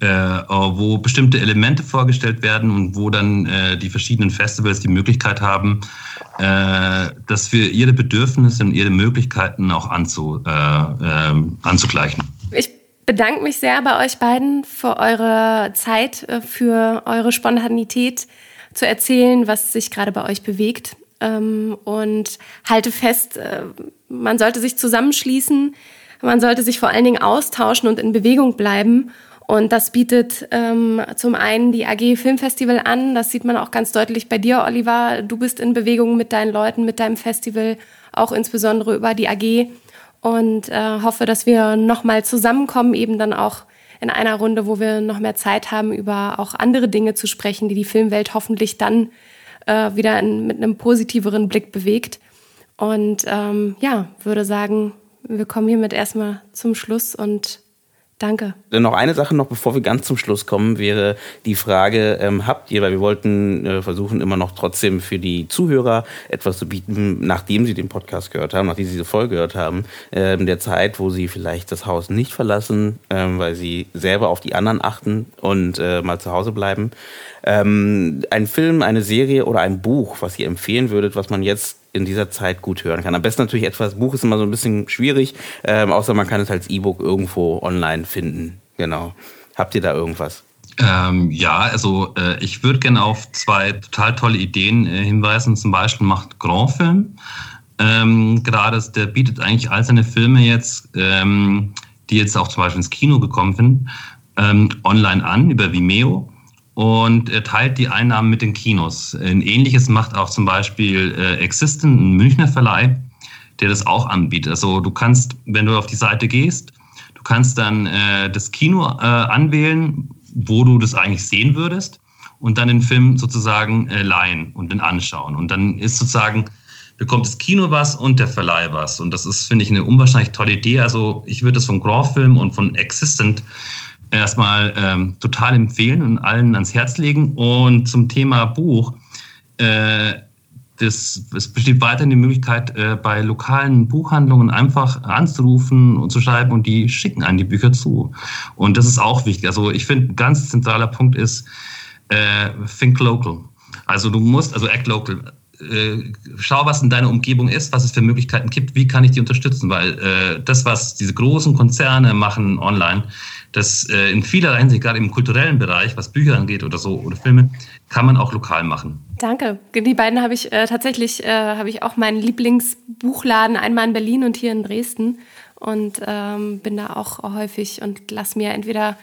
Speaker 3: wo bestimmte Elemente vorgestellt werden und wo dann äh, die verschiedenen Festivals die Möglichkeit haben, äh, das für ihre Bedürfnisse und ihre Möglichkeiten auch anzu, äh, ähm, anzugleichen.
Speaker 2: Ich bedanke mich sehr bei euch beiden für eure Zeit, äh, für eure Spontanität zu erzählen, was sich gerade bei euch bewegt. Ähm, und halte fest, äh, man sollte sich zusammenschließen, man sollte sich vor allen Dingen austauschen und in Bewegung bleiben und das bietet ähm, zum einen die AG Filmfestival an. Das sieht man auch ganz deutlich bei dir, Oliver. Du bist in Bewegung mit deinen Leuten, mit deinem Festival, auch insbesondere über die AG. Und äh, hoffe, dass wir nochmal zusammenkommen, eben dann auch in einer Runde, wo wir noch mehr Zeit haben, über auch andere Dinge zu sprechen, die die Filmwelt hoffentlich dann äh, wieder in, mit einem positiveren Blick bewegt. Und ähm, ja, würde sagen, wir kommen hiermit erstmal zum Schluss und Danke.
Speaker 1: Noch eine Sache noch, bevor wir ganz zum Schluss kommen, wäre die Frage, ähm, habt ihr, weil wir wollten äh, versuchen immer noch trotzdem für die Zuhörer etwas zu bieten, nachdem sie den Podcast gehört haben, nachdem sie diese Folge gehört haben, äh, der Zeit, wo sie vielleicht das Haus nicht verlassen, äh, weil sie selber auf die anderen achten und äh, mal zu Hause bleiben. Ähm, ein Film, eine Serie oder ein Buch, was ihr empfehlen würdet, was man jetzt in dieser Zeit gut hören kann. Am besten natürlich etwas, Buch ist immer so ein bisschen schwierig, ähm, außer man kann es als E-Book irgendwo online finden. Genau. Habt ihr da irgendwas?
Speaker 3: Ähm, ja, also äh, ich würde gerne auf zwei total tolle Ideen äh, hinweisen. Zum Beispiel macht Grand Film. Ähm, gerade der bietet eigentlich all seine Filme jetzt, ähm, die jetzt auch zum Beispiel ins Kino gekommen sind, ähm, online an über Vimeo und er teilt die Einnahmen mit den Kinos. Ein ähnliches macht auch zum Beispiel äh, Existent, ein Münchner Verleih, der das auch anbietet. Also du kannst, wenn du auf die Seite gehst, du kannst dann äh, das Kino äh, anwählen, wo du das eigentlich sehen würdest und dann den Film sozusagen äh, leihen und den anschauen. Und dann ist sozusagen, bekommt das Kino was und der Verleih was. Und das ist, finde ich, eine unwahrscheinlich tolle Idee. Also ich würde das von Grand Film und von Existent erstmal ähm, total empfehlen und allen ans Herz legen. Und zum Thema Buch, äh, das, es besteht weiterhin die Möglichkeit, äh, bei lokalen Buchhandlungen einfach anzurufen und zu schreiben und die schicken einen die Bücher zu. Und das ist auch wichtig. Also ich finde, ein ganz zentraler Punkt ist, äh, think local. Also du musst, also act local. äh, schau, was in deiner Umgebung ist, was es für Möglichkeiten gibt, wie kann ich die unterstützen, weil äh, das, was diese großen Konzerne machen online, das äh, in vieler Hinsicht, gerade im kulturellen Bereich, was Bücher angeht oder so oder Filme, kann man auch lokal machen.
Speaker 2: Danke. Die beiden habe ich äh, tatsächlich, äh, habe ich auch meinen Lieblingsbuchladen, einmal in Berlin und hier in Dresden. Und ähm, bin da auch häufig und lass mir entweder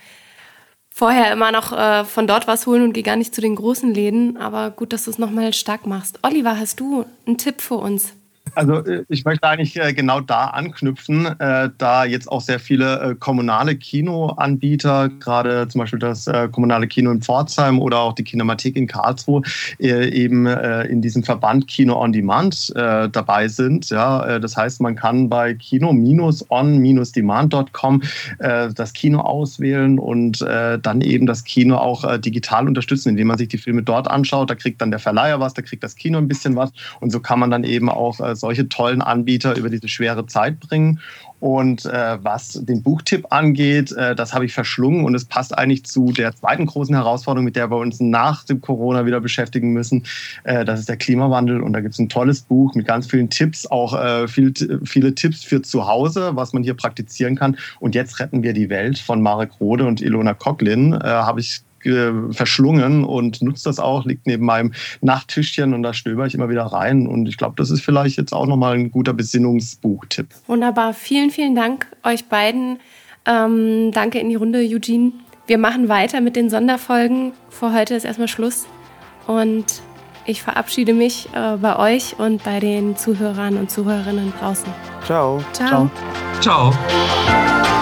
Speaker 2: vorher immer noch äh, von dort was holen und gehe gar nicht zu den großen Läden. Aber gut, dass du es nochmal stark machst. Oliver, hast du einen Tipp für uns?
Speaker 4: Also äh, ich möchte eigentlich äh, genau da anknüpfen, äh, da jetzt auch sehr viele kommunale Kinoanbieter, gerade zum Beispiel das kommunale Kino in Pforzheim oder auch die Kinematik in Karlsruhe, eben in diesem Verband Kino on Demand dabei sind. Das heißt, man kann bei kino-on-demand.com das Kino auswählen und dann eben das Kino auch digital unterstützen, indem man sich die Filme dort anschaut. Da kriegt dann der Verleiher was, da kriegt das Kino ein bisschen was und so kann man dann eben auch solche tollen Anbieter über diese schwere Zeit bringen. Und äh, was den Buchtipp angeht, äh, das habe ich verschlungen und es passt eigentlich zu der zweiten großen Herausforderung, mit der wir uns nach dem Corona wieder beschäftigen müssen. Äh, das ist der Klimawandel und da gibt es ein tolles Buch mit ganz vielen Tipps, auch äh, viel, viele Tipps für zu Hause, was man hier praktizieren kann. Und jetzt retten wir die Welt von Marek Rode und Ilona Koglin, äh, habe ich verschlungen und nutze das auch, liegt neben meinem Nachttischchen und da stöber ich immer wieder rein. Und ich glaube, das ist vielleicht jetzt auch nochmal ein guter Besinnungsbuchtipp.
Speaker 2: Wunderbar. Vielen, vielen Dank euch beiden. Ähm, danke in die Runde, Eugene. Wir machen weiter mit den Sonderfolgen. Vor heute ist erstmal Schluss. Und ich verabschiede mich äh, bei euch und bei den Zuhörern und Zuhörerinnen draußen.
Speaker 1: Ciao.
Speaker 2: Ciao.
Speaker 3: Ciao. Ciao.